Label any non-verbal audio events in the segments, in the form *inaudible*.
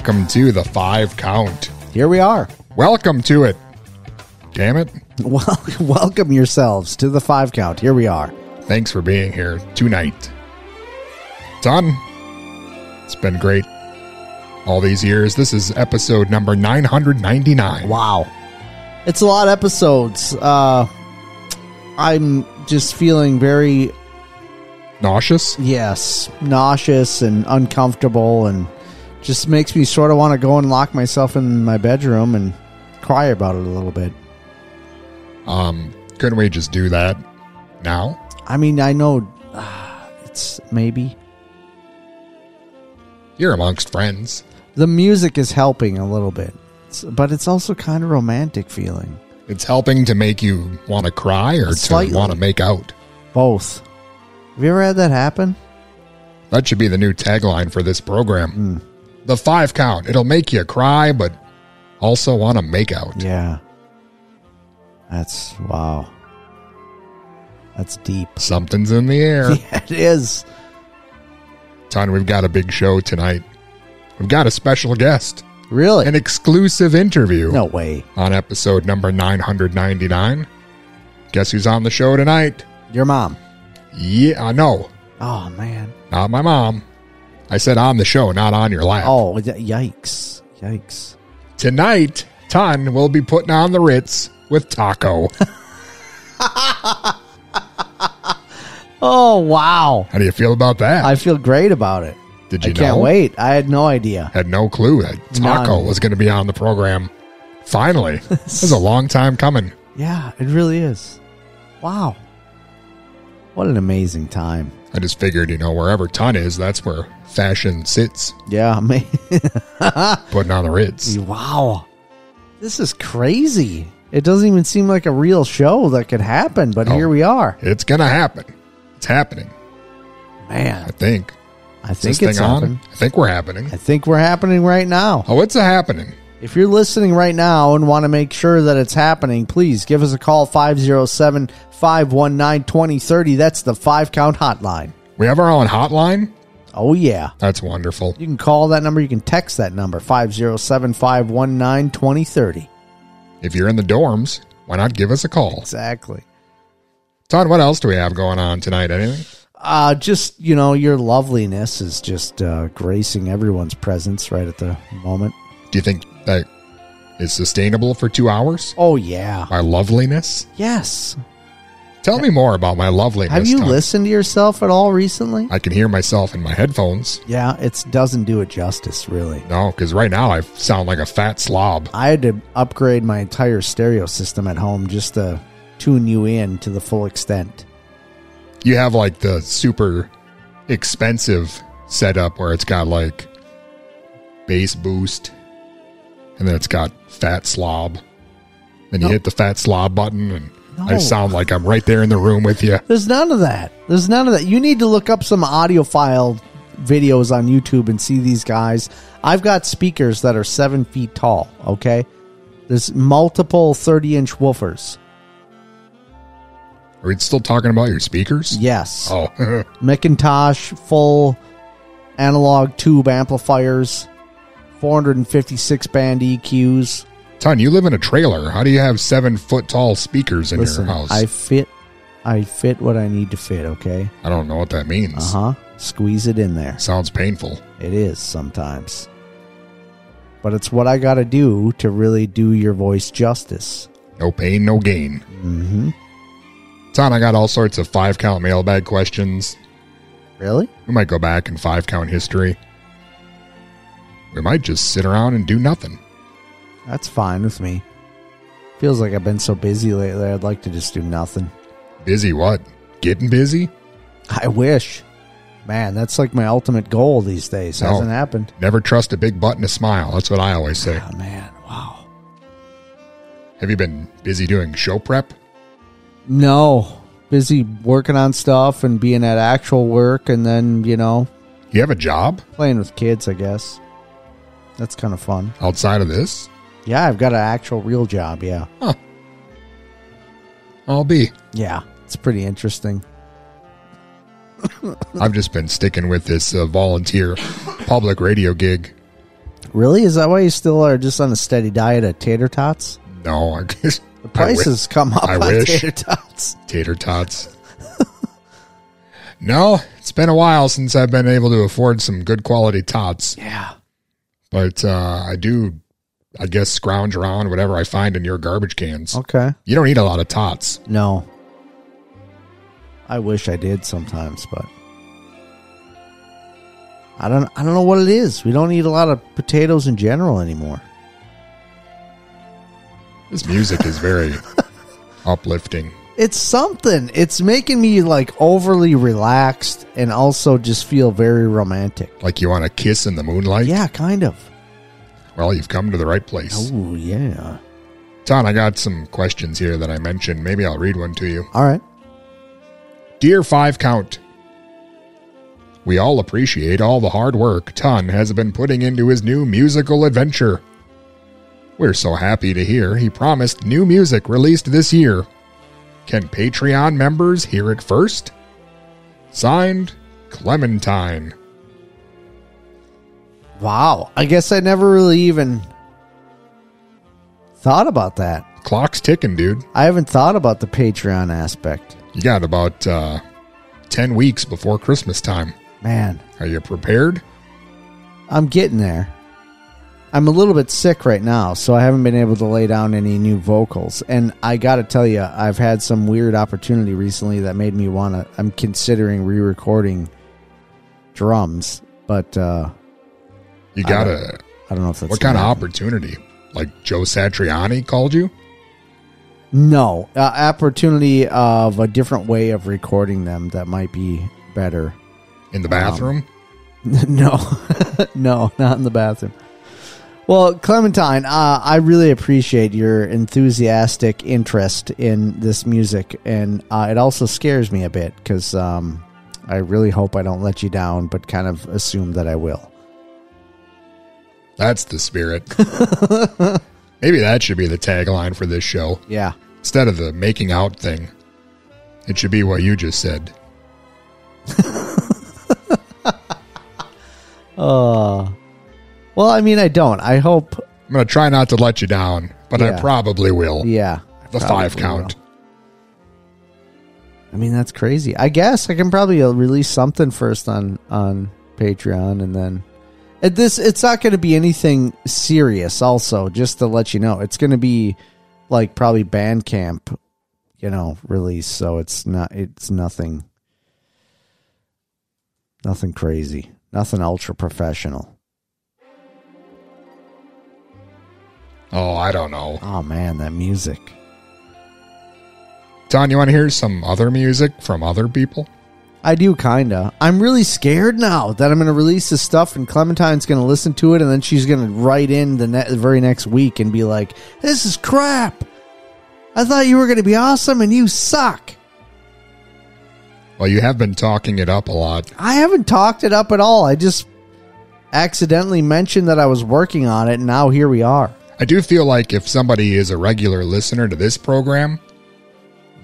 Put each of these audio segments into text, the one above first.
Welcome to the five count. Here we are. Welcome to it. Damn it. Well, *laughs* welcome yourselves to the five count. Here we are. Thanks for being here tonight. Son, it's been great all these years. This is episode number 999. Wow. It's a lot of episodes. Uh, I'm just feeling very, Nauseous? yes, nauseous and uncomfortable and just makes me sort of want to go and lock myself in my bedroom and cry about it a little bit. Um, couldn't we just do that now? I mean, I know uh, it's maybe. You're amongst friends. The music is helping a little bit, It's- but it's also kind of romantic feeling. It's helping to make you want to cry or Slightly. to want to make out. Both. Have you ever had that happen? That should be the new tagline for this program. The five count. It'll make you cry, but also want to make out. Yeah. That's wow. That's deep. Something's in the air. *laughs* Yeah, it is. Ton, we've got a big show tonight. We've got a special guest, Really? an exclusive interview no way. on episode number 999. Guess who's on the show tonight? Your mom. Yeah, I know. Oh man. Not my mom. I said on the show, not on your lap. Oh, yikes. Yikes. Tonight, Ton will be putting on the Ritz with Taco. *laughs* Oh wow. How do you feel about that? I feel great about it. Did you I can't wait. I had no idea. Had no clue that Taco None. was going to be on the program. Finally. *laughs* this is a long time coming. Yeah, it really is. Wow. What an amazing time. I just figured, you know, wherever Ton is, that's where fashion sits, Yeah, *laughs* man. putting on the Ritz. wow. This is crazy. It doesn't even seem like a real show that could happen, but Oh. here we are. It's going to happen. It's happening, Man, I think. I think it's happening. I think we're happening. I think we're happening right now. Oh, it's a happening. If you're listening right now and want to make sure that it's happening, please give us a call 507 519 2030. That's the five count hotline. We have our own hotline. Oh, yeah. That's wonderful. You can call that number. You can text that number 507 519 2030. If you're in the dorms, why not give us a call? Exactly. Ton, what else do we have going on tonight? Anything? Uh, just, you know, your loveliness is just uh, gracing everyone's presence right at the moment. Do you think that is sustainable for two hours? Oh, yeah. My loveliness? Yes. Tell me more about my loveliness. Have you listened to yourself at all recently? I can hear myself in my headphones. Yeah, it doesn't do it justice, really. No, because right now I sound like a fat slob. I had to upgrade my entire stereo system at home just to tune you in to the full extent. You have like the super expensive setup where it's got like bass boost and then it's got fat slob. Then you No. hit the fat slob button and I sound like I'm right there in the room with you. There's none of that. There's none of that. You need to look up some audiophile videos on YouTube and see these guys. I've got speakers that are seven feet tall. Okay, there's multiple thirty inch woofers. Are we still talking about your speakers? Yes, Oh, *laughs* McIntosh full analog tube amplifiers, 456 band EQs. Ton, you live in a trailer. How do you have seven foot tall speakers in Listen, your house? I fit, I fit what I need to fit. Okay, I don't know what that means. uh huh. Squeeze it in there. Sounds painful. It is sometimes. But it's what I got to do to really do your voice justice. No pain, no gain. Mm-hmm. Ton, I got all sorts of five count mailbag questions. Really? We might go back in five count history. We might just sit around and do nothing. That's fine with me. Feels like I've been so busy lately. I'd like to just do nothing. Busy what? Getting busy? I wish. Man, that's like my ultimate goal these days. No. Hasn't happened. Never trust a big butt and a smile. That's what I always say. Oh, man. Wow. Have you been busy doing show prep? No. Busy working on stuff and being at actual work and then, you know, You have a job playing with kids, I guess. That's kind of fun. outside of this? Yeah, I've got an actual real job. Yeah. I'll be. Yeah. It's pretty interesting. *coughs* I've just been sticking with this uh, volunteer public radio gig. Really? Is that why you still are just on a steady diet of tater tots? No, I *laughs* guess The prices come up I on wish. tater tots. tater tots. *laughs* no, it's been a while since I've been able to afford some good quality tots, Yeah. But uh, I do, I guess, scrounge around whatever I find in your garbage cans. Okay. You don't eat a lot of tots. No. I wish I did sometimes, but I don't I don't know what it is. We don't eat a lot of potatoes in general anymore. This music is very *laughs* uplifting. It's something. It's making me like overly relaxed and also just feel very romantic. Like you want to kiss in the moonlight? Yeah, kind of. Well, you've come to the right place. Oh, yeah. Ton, I got some questions here that I mentioned. Maybe I'll read one to you. All right. Dear Five Count, we all appreciate all the hard work Ton has been putting into his new musical adventure. We're so happy to hear he promised new music released this year. Can Patreon members hear it first? Signed, Clementine. Wow. I guess I never really even thought about that. Clock's ticking, dude. I haven't thought about the Patreon aspect. You got about uh, 10 weeks before Christmas time. Man, Are you prepared? I'm getting there. I'm a little bit sick right now, so I haven't been able to lay down any new vocals. And I got to tell you, I've had some weird opportunity recently that made me want to. I'm considering re recording drums, but uh, You got to. I don't know if that's. What kind of opportunity? Like Joe Satriani called you? No, uh, opportunity of a different way of recording them that might be better. In the bathroom? *laughs* no, *laughs* no, not in the bathroom. Well, Clementine, uh, I really appreciate your enthusiastic interest in this music, and uh, it also scares me a bit because um, I really hope I don't let you down, but kind of assume that I will. That's the spirit. *laughs* Maybe that should be the tagline for this show. Yeah. Instead of the making out thing, it should be what you just said. Uh, *laughs* well, I mean, I don't. I hope. I'm going to try not to let you down, but I probably will. Yeah. the five probably count. will. I mean, that's crazy. I guess I can probably uh, release something first on on Patreon, and then it, this. It's not going to be anything serious. Also, just to let you know, it's going to be like probably Bandcamp, you know, release. So it's not. It's nothing. Nothing crazy. Nothing ultra professional. Oh, I don't know. Oh man, that music. Don, you want to hear some other music from other people? I do kinda. I'm really scared now that I'm going to release this stuff and Clementine's going to listen to it and then she's going to write in the, ne- the very next week and be like, "This is crap. I thought you were going to be awesome and you suck." Well, you have been talking it up a lot. I haven't talked it up at all. I just accidentally mentioned that I was working on it, and now here we are. I do feel like if somebody is a regular listener to this program,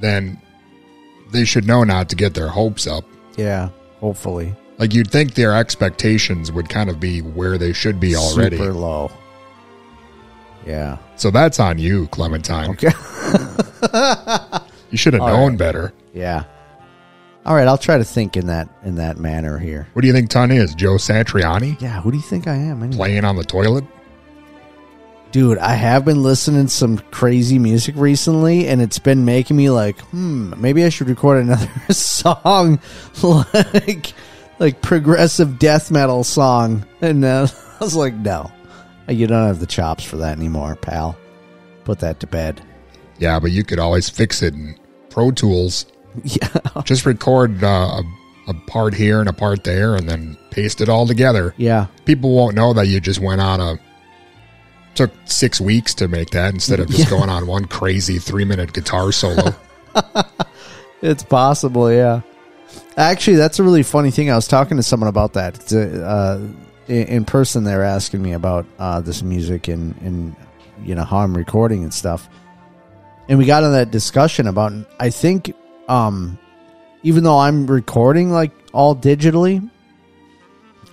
then they should know not to get their hopes up. Yeah, hopefully. Like you'd think their expectations would kind of be where they should be already. Super low. Yeah. So that's on you, Clementine. Okay. *laughs* You should have All known right. better. Yeah. All right, I'll try to think in that in that manner here. What do you think Ton is? Joe Satriani Yeah, who do you think I am? Anyway? playing on the toilet? Dude, I have been listening to some crazy music recently, and it's been making me like, hmm, maybe I should record another *laughs* song, like like progressive death metal song. And uh, *laughs* I was like, no, you don't have the chops for that anymore, pal. Put that to bed. Yeah, but you could always fix it in Pro Tools. *laughs* Yeah, Just record uh, a, a part here and a part there and then paste it all together. yeah, People won't know that you just went on a. Took six weeks to make that instead of just Yeah. going on one crazy three minute guitar solo. *laughs* it's possible. Yeah, actually, that's a really funny thing. I was talking to someone about that It's, uh, in, in person. They're asking me about uh, this music and and you know how I'm recording and stuff. And we got in that discussion about. I think, um, even though I'm recording like all digitally,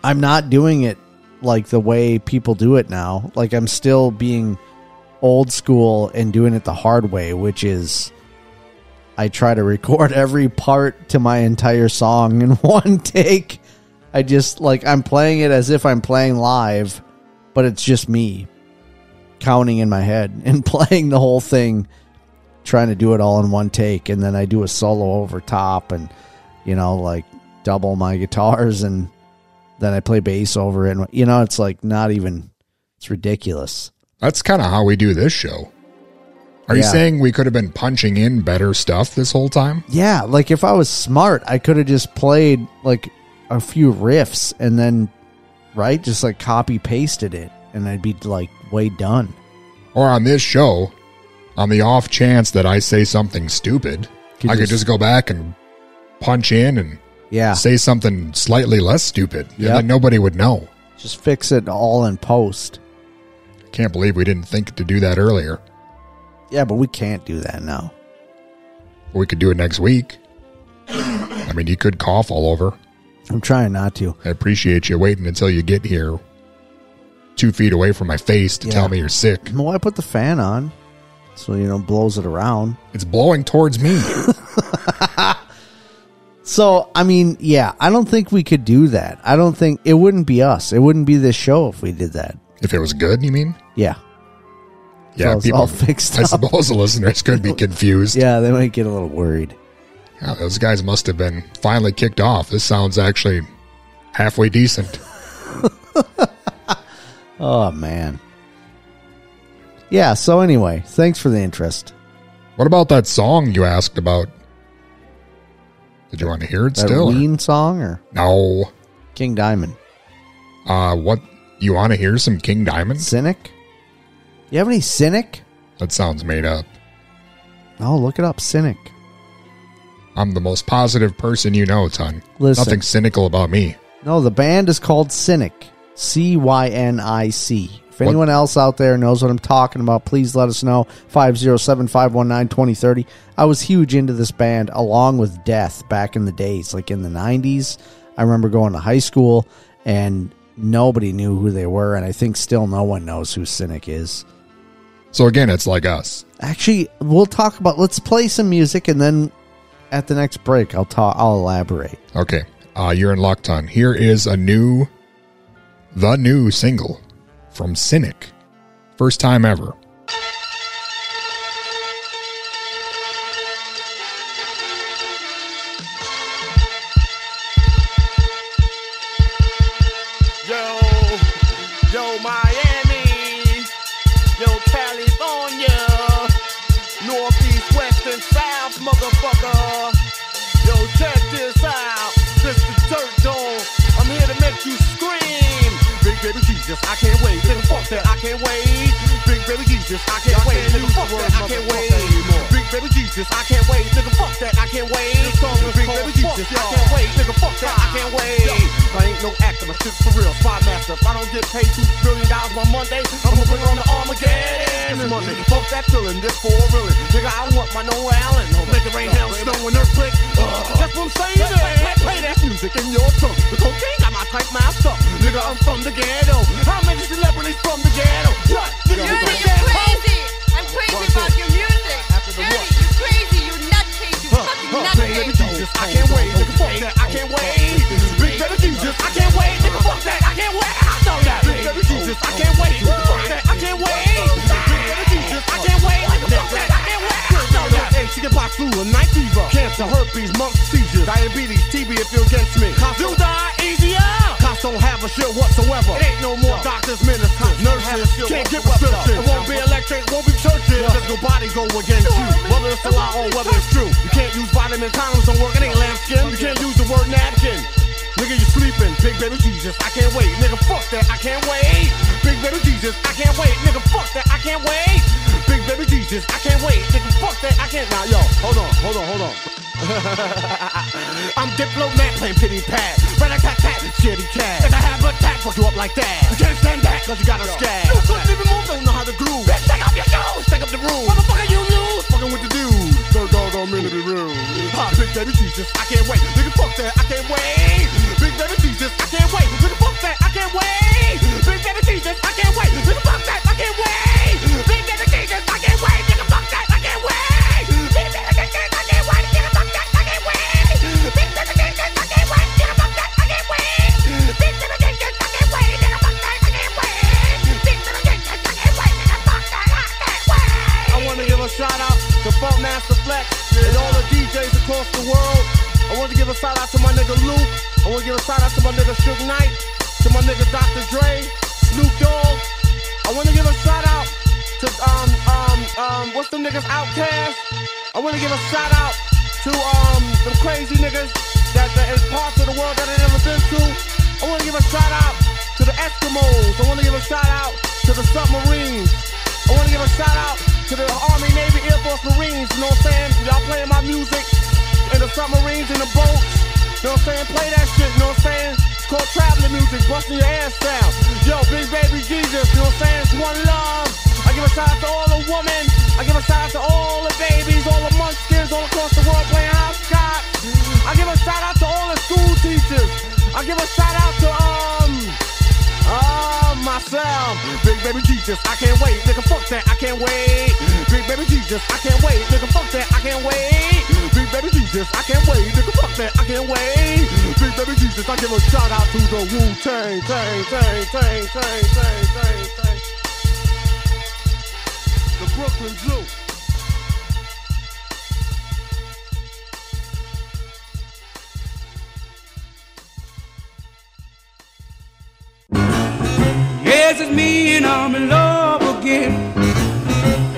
I'm not doing it like the way people do it now. Like I'm still being old school and doing it the hard way, which is I try to record *laughs* every part to my entire song in *laughs* one take. I just like I'm playing it as if I'm playing live, but it's just me counting in my head *laughs* and playing the whole thing trying to do it all in one take and then I do a solo over top and you know like double my guitars and then I play bass over it and you know it's like not even it's ridiculous. That's kind of how we do this show. Are you saying we could have been punching in better stuff this whole time? Yeah, like if I was smart, I could have just played like a few riffs and then right just like copy pasted it and I'd be like way done. Or on this show, on the off chance that I say something stupid, Could I could just- just go back and punch in and Yeah. say something slightly less stupid. Yeah. Then nobody would know. Just fix it all in post. Can't believe we didn't think to do that earlier. Yeah, but we can't do that now. We could do it next week. I mean, you could cough all over. I'm trying not to. I appreciate you waiting until you get here two feet away from my face to Yeah. tell me you're sick. Well, I put the fan on so you know blows it around. It's blowing towards me. *laughs* So, I mean, yeah, I don't think we could do that. I don't think it wouldn't be us. It wouldn't be this show if we did that. if it was good, you mean? Yeah. Yeah, people, all *laughs* fixed I up. suppose the listeners could be confused. Yeah, they might get a little worried. Yeah, those guys must have been finally kicked off. This sounds actually halfway decent. *laughs* Oh man. Yeah, so anyway, thanks for the interest. What about that song you asked about? Did you want to hear it That still? or- Ween song or No. King Diamond? Uh, what you want to hear? Some King Diamond? Cynic? You have any Cynic? That sounds made up. Oh, look it up, Cynic. I'm the most positive person you know, ton. Listen. Nothing cynical about me. No, the band is called Cynic. C Y N I C. If What- anyone else out there knows what I'm talking about, please let us know. 507 519 2030. I was huge into this band along with Death back in the days, like in the 90s. I remember going to high school and nobody knew who they were, and I think still no one knows who Cynic is. So again, it's like us. Actually, we'll talk about. Let's play some music, and then at the next break, I'll talk. I'll elaborate. Okay, uh, you're in luck, ton. Here is a new, the new single from Cynic. First time ever. Yo, yo, Miami, yo, California, Northeast, West, and South, motherfucker. Yo, check this out. This the Dirt Dome. I'm here to make you scream. Big baby Jesus, I can't wait. Nigga, fuck that, I can't wait. Big baby Jesus, I can't Y'all wait. Nigga, fuck that, I can't wait. anymore. Big baby Jesus, I can't wait. Nigga, fuck that, I can't wait. This song is Big baby Jesus, I can't wait. Nigga, fuck that, I can't wait. I ain't no actor, my shit's for real. Spy master. If I don't get paid two billion dollars by Monday, I'm gonna bring on the Armageddon this Monday. Fuck that feeling, this for real. Nigga, I want my no Allen. Make it rain, hell, snow, and earthquake. Uh, that's what I'm saying. man. Play that music in your tongue. The cocaine got my type masked up. Nigga, I'm from the ghetto. How many celebrities from the ghetto? What? Nigga, you Dirty, you're the ghetto? crazy. I'm crazy One, about two. your music. After the Dirty, you crazy. You nutcase. You Huh, fucking huh, Big nutcase. I can't wait. Nigga, fuck that, I can't wait. Big baby Jesus, I can't wait. Nigga, fuck that, I can't wait. I know that. Big baby Jesus, I can't wait. Nigga, fuck that, I can't wait. Big baby Jesus, I can't wait. Nigga, fuck that, I can't wait. I know that. Chickenpox, flu, and night fever, cancer, herpes, mumps, seizures, diabetes, TB if you're against me. Cops you die easier. Cops don't have a shit whatsoever. It ain't no more doctors, ministers, nurses. Can't get prescriptions. It won't be electric, won't be churches. Physical body go against you. Whether it's a lie or whether it's true. You can't use vitamin condoms, don't work. It ain't lambskin. You can't use the word napkin. Nigga, you sleeping. Big baby Jesus, I can't wait. Nigga, fuck that, I can't wait. Big baby Jesus, I can't wait. Nigga, fuck that, I can't wait. Big baby Jesus, I can't wait. Nigga, fuck that, I can't. Now, yo, hold on, hold on, hold on. *laughs* I'm diplomat playing pity pat. Rat tat tat, shitty cat. If I have a attack, fuck you up like that. You can't stand that, cause you got a scab. You couldn't even move, don't know how to groove. Bitch, take off your shoes, take up the room. Motherfucker, you lose. Fucking with the dude. Third dog don't mean to be rude. Ha, big baby Jesus, I can't wait. Nigga, fuck that, I can't wait. Jesus, I can't wait. Nigga, fuck that, I can't wait. Big baby Jesus, I can't wait. Nigga, fuck that, I can't wait. Big baby Jesus, I can't wait. Nigga, fuck that, I can't wait. Big baby Jesus, I can't wait. Nigga, fuck that, I can't wait. Big baby Jesus, I can't wait. Nigga, fuck that, I can't wait. Big baby Jesus, I can't wait. Nigga, fuck that, I can't wait. Big baby Jesus, I can't wait. Nigga, fuck that, I can't wait. I want to give a shout out to Funk Master Flex and all the DJs across the world. I want to give a shout out to my nigga Luke. I want to give a shout out to my nigga Suge Knight, to my nigga Dr. Dre, Snoop Dogg. I want to give a shout out to um um um what's the niggas Outkast. I want to give a shout out to um them crazy niggas that, that is parts of the world that I never been to. I want to give a shout out to the Eskimos. I want to give a shout out to the submarines. I want to give a shout out to the Army, Navy, Air Force, Marines. You know what I'm saying? Y'all playing my music in the submarines, in the boats. You know what I'm saying? Play that shit. You know what I'm saying? It's called traveling music, busting your ass down. Yo, Big Baby Jesus. You know what I'm saying? It's one love. I give a shout out to all the women. I give a shout out to all the babies, all the munchkins all across the world playing hopscotch. I give a shout out to all the school teachers. I give a shout out to um. Oh, myself. Big baby Jesus, I can't wait. Nigga, fuck that, I can't wait. Big baby Jesus, I can't wait. Nigga, fuck that, I can't wait. Big baby Jesus, I can't wait. Nigga, fuck that, I can't wait. Big baby Jesus, I give a shout out to the Wu Tang, Tang, Tang, Tang, Tang, Tang, Tang, Tang. The Brooklyn Zoo. Yes, it's me and I'm in love again.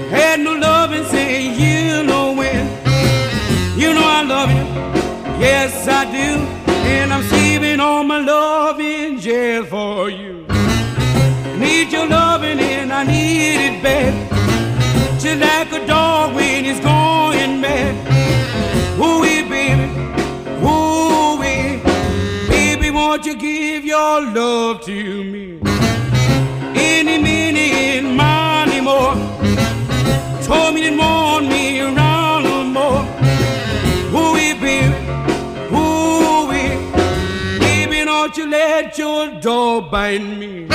Had no love and say you know when. You know I love you. Yes, I do. And I'm saving all my love in jail for you. Need your loving and I need it bad. Just like a dog when he's going mad. Ooh, baby. Ooh, baby, won't you give your love to me? any minute, money more. Told me didn't want me around no more. Ooh, baby, ooh, baby, don't you let your dog bite me.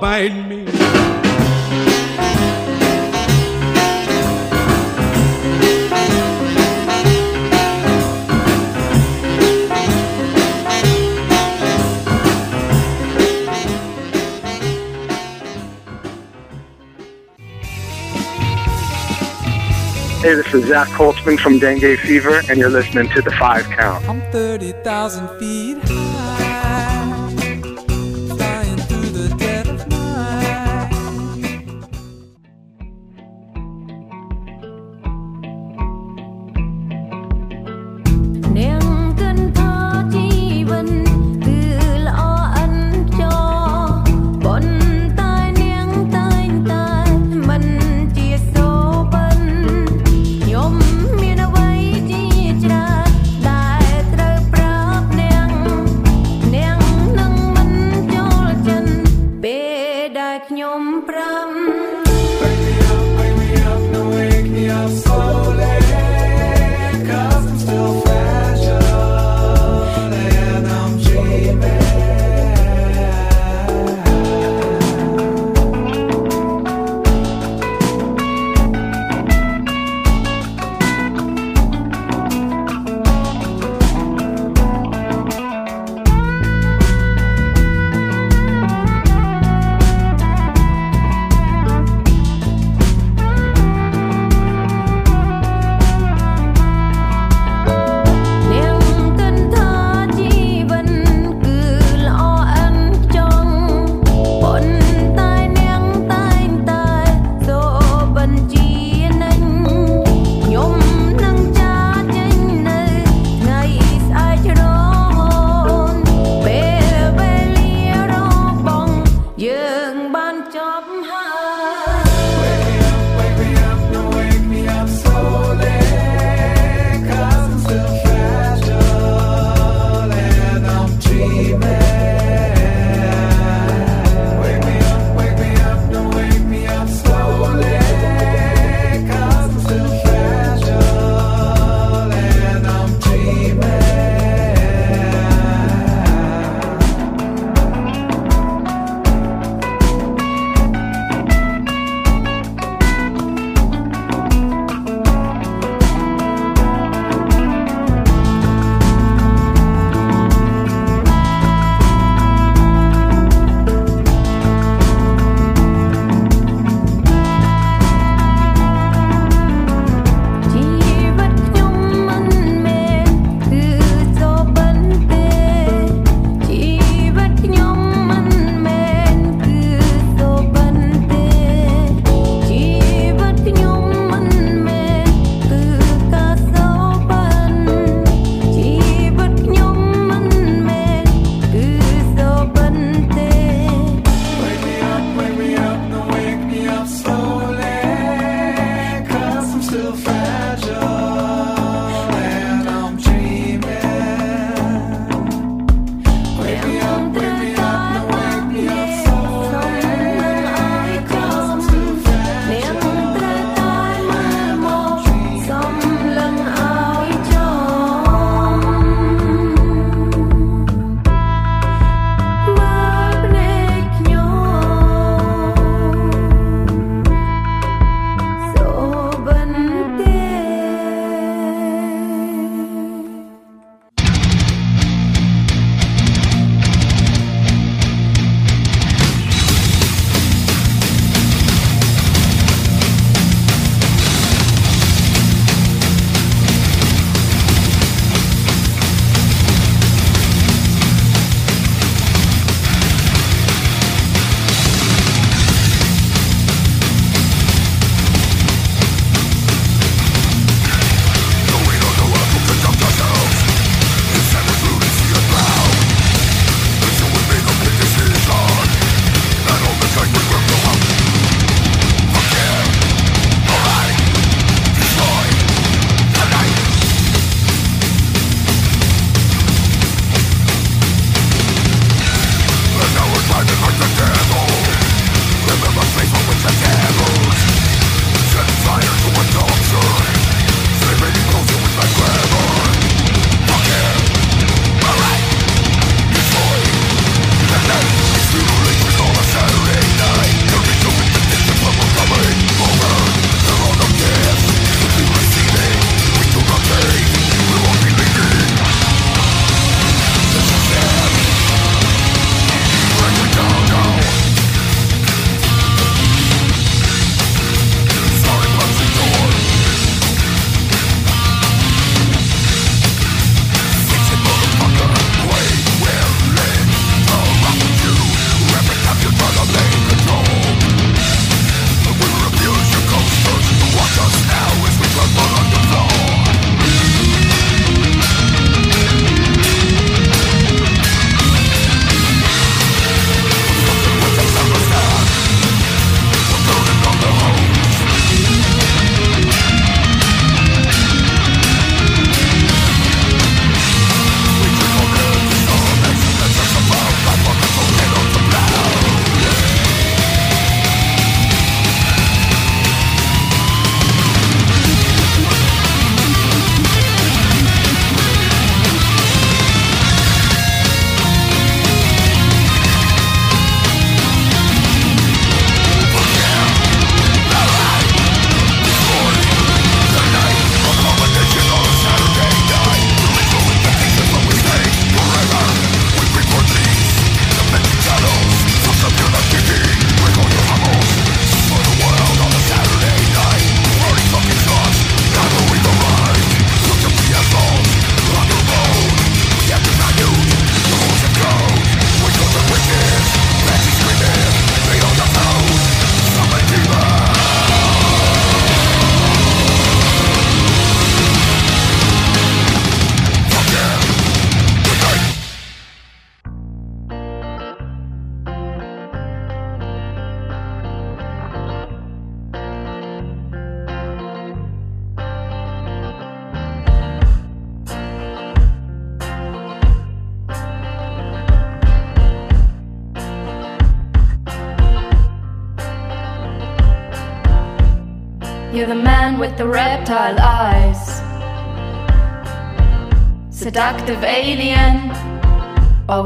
me. Hey, this is Zac Holtzman from Dengue Fever, and you're listening to The Five Count. I'm 30,000 feet.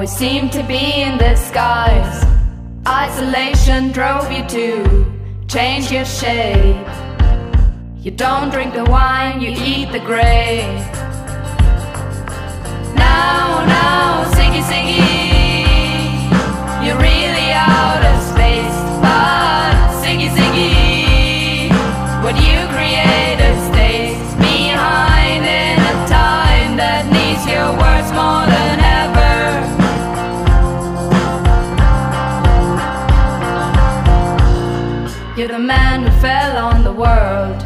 Always seem to be in disguise. Isolation drove you to change your shape. You don't drink the wine, you eat the grape. Now, now, Siggy Siggy, you're really out of space. But Siggy Siggy, what you You're the man who fell on the world.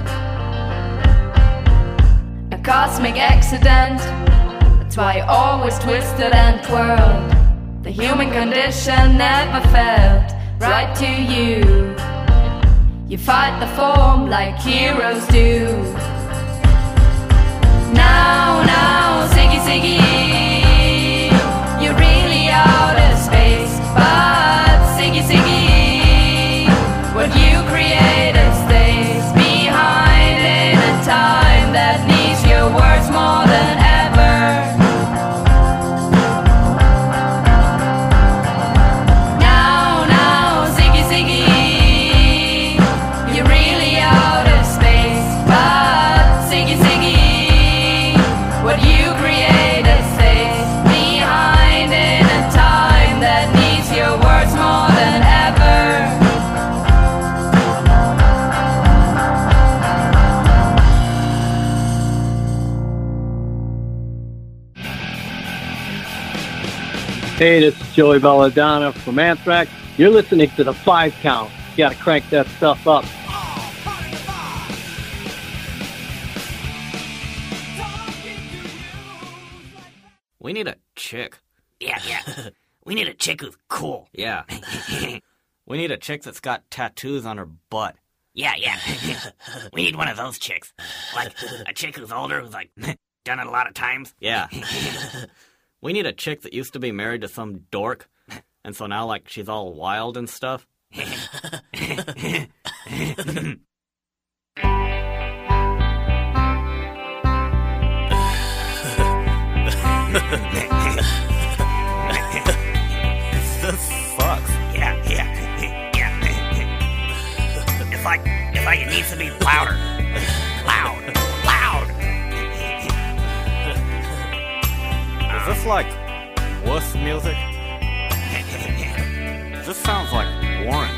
A cosmic accident. That's why you always twisted and twirled. The human condition never felt right to you. You fight the form like heroes do. Now, now, Siggy Siggy, you're really out of space. But Siggy Siggy, Hey, this is Joey Belladonna from Anthrax. You're listening to the Five Count. You got to crank that stuff up. We need a chick. Yeah, yeah. *laughs* we need a chick who's cool. Yeah. *laughs* we need a chick that's got tattoos on her butt. Yeah, yeah. *laughs* we need one of those chicks. Like a chick who's older, who's like done it a lot of times. Yeah. We need a chick that used to be married to some dork, and so now, like, she's all wild and stuff. *laughs* this sucks. Yeah, yeah, yeah. It's like it's like it needs to be louder, loud, this like wuss music? *laughs* this sounds like Warrant.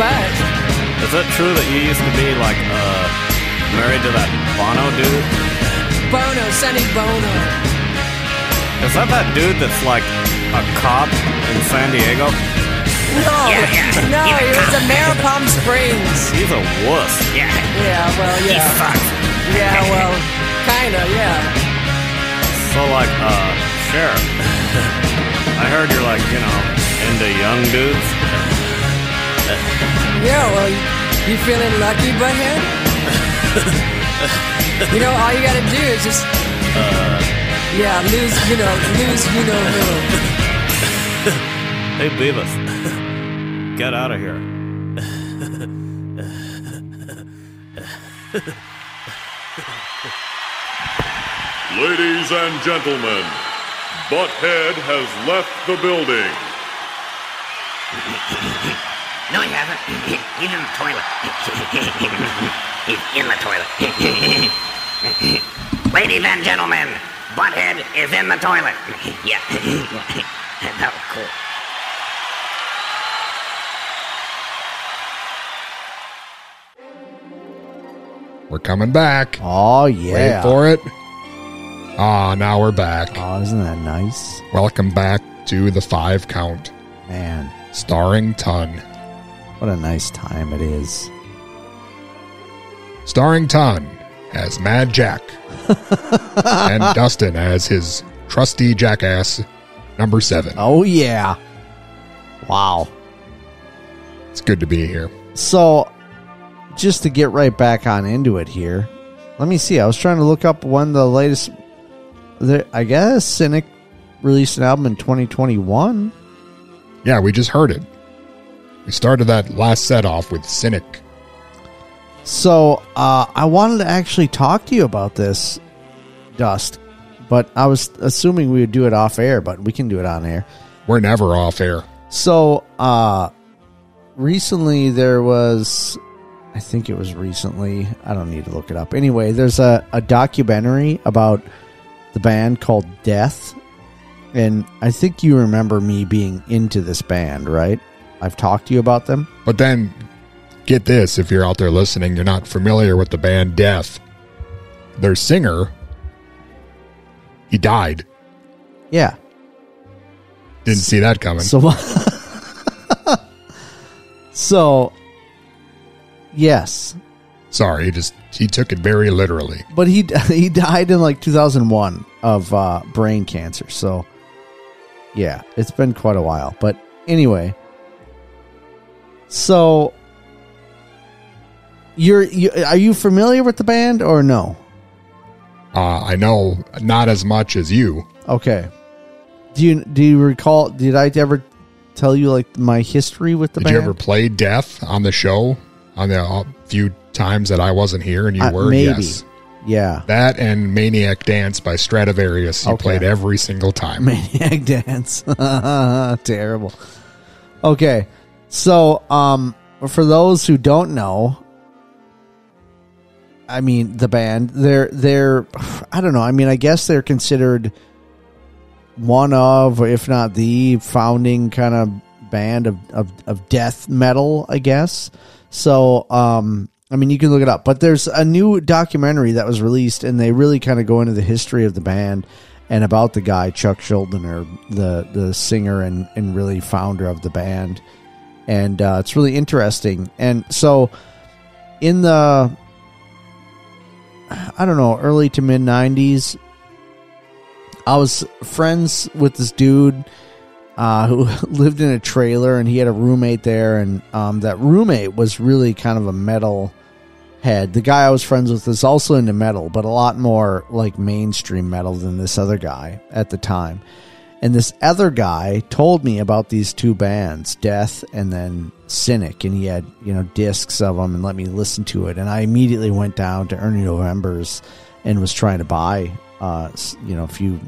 So but is it true that you used to be like, uh, married to that Bono dude? Bono, Sonny Bono. Is that that dude that's like a cop in San Diego? No, no, he was a Mayor Palm Springs. He's a wuss. Yeah. Yeah, well, yeah. Yeah, well, kinda, yeah. So like, uh, Cher, I heard you're like, you know, into young dudes. *laughs* Yeah, well, you feeling lucky, butthead? *laughs* you know, all you gotta do is just, Uh, yeah, lose, you know, lose, you know who. *laughs* hey Beavis, get out of here. Ladies and gentlemen, Butthead has left the building. No, he hasn't. He's in the toilet. He's in the toilet. Ladies and gentlemen, Butthead is in the toilet. *laughs* yeah. *laughs* that was cool. We're coming back. Oh yeah. Wait for it. Ah, now we're back. Oh, isn't that nice? Welcome back to the five count. Man, Starring Ton. What a nice time it is. Starring Ton as Mad Jack. *laughs* and Dustin as his trusty jackass number seven. Oh yeah. Wow. It's good to be here. So, just to get right back on into it here, let me see. I was trying to look up when the latest. The, I guess Cynic released an album in 2021. Yeah, we just heard it. We started that last set off with Cynic. So, uh, I wanted to actually talk to you about this, Dust, but I was assuming we would do it off air, but we can do it on air. We're never off air. So, uh, recently there was, I think it was recently, I don't need to look it up. Anyway, there's a, a documentary about the band called Death. And I think you remember me being into this band, right? I've talked to you about them. But then, get this if you're out there listening, you're not familiar with the band Death. Their singer, he died. Yeah. Didn't see that coming. So, *laughs* so, yes, Sorry, he just he took it very literally. but he *laughs* he died in like 2001 of uh, brain cancer. So, yeah, it's been quite a while. But anyway, so you're you, are you familiar with the band or no? Uh, I know not as much as you. Okay. Do you do you recall? Did I ever tell you like my history with the Did band? Did you ever play Death on the show on the uh, few times that I wasn't here and you Uh, were? maybe. Yes. Yeah. That and Maniac Dance by Stradivarius. You Okay. played every single time. *laughs* Maniac Dance. *laughs* Terrible. Okay. So, um, for those who don't know, I mean, the band, they're, they're, I don't know. I mean, I guess they're considered one of, if not the founding kind of band of, of, of death metal, I guess. So, um, I mean, you can look it up, but there's a new documentary that was released, and they really kind of go into the history of the band and about the guy Chuck Schuldiner, the the singer and and really founder of the band, and uh, it's really interesting. And so, in the I don't know early to mid '90s, I was friends with this dude uh, who *laughs* lived in a trailer, and he had a roommate there, and um, that roommate was really kind of a metal head. The guy I was friends with is also into metal, but a lot more like mainstream metal than this other guy at the time. And this other guy told me about these two bands, Death and then Cynic, and he had you know discs of them and let me listen to it. And I immediately went down to Ernie November's and was trying to buy uh, you know a few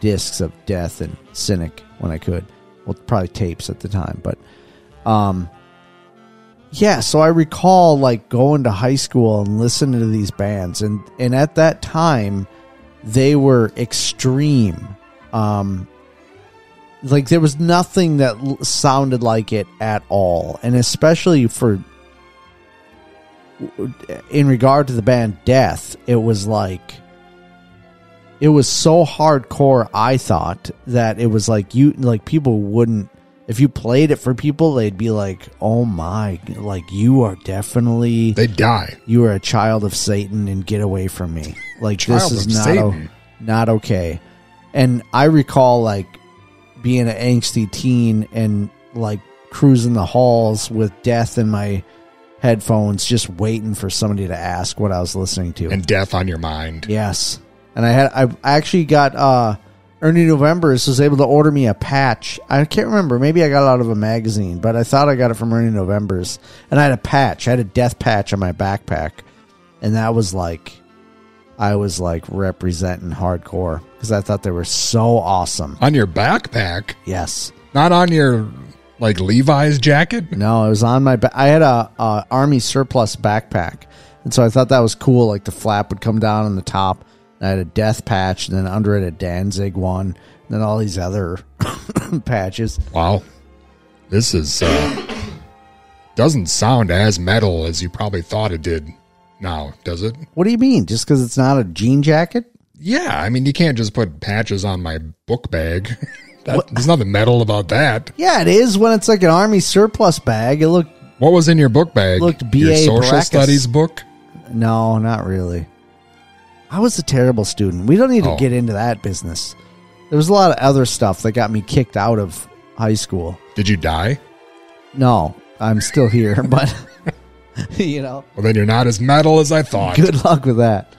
discs of Death and Cynic when I could. Well, probably tapes at the time, but um, Yeah, so I recall like going to high school and listening to these bands and and at that time they were extreme. Um like there was nothing that l- sounded like it at all. And especially for in regard to the band Death, it was like it was so hardcore I thought that it was like you like people wouldn't if you played it for people they'd be like oh my like you are definitely they die. you are a child of satan and get away from me. Like Child this is not o- not okay. And i recall like being an angsty teen and like cruising the halls with death in my headphones just waiting for somebody to ask what i was listening to and death on your mind. Yes. And I had I actually got uh Ernie Novembers was able to order me a patch. I can't remember. Maybe I got it out of a magazine, but I thought I got it from Ernie Novembers. And I had a patch. I had a death patch on my backpack. And that was like I was like representing hardcore because I thought they were so awesome. On your backpack? Yes. Not on your like Levi's jacket? No, it was on my. Ba- I had a, a army surplus backpack, and so I thought that was cool. Like the flap would come down on the top. And I had a death patch, and then under it a Danzig one, and then all these other *coughs* patches. Wow. This is uh doesn't sound as metal as you probably thought it did now, does it? What do you mean? Just because it's not a jean jacket? Yeah, I mean you can't just put patches on my book bag. *laughs* that, there's nothing metal about that. Yeah, it is when it's like an army surplus bag. It looked. What was in your book bag? Looked Your BA social Baracus. studies book? No, not really. I was a terrible student. We don't need to Oh. get into that business. There was a lot of other stuff that got me kicked out of high school. Did you die? No, I'm still here, *laughs* but *laughs* you know. Well then you're not as metal as I thought. Good luck with that.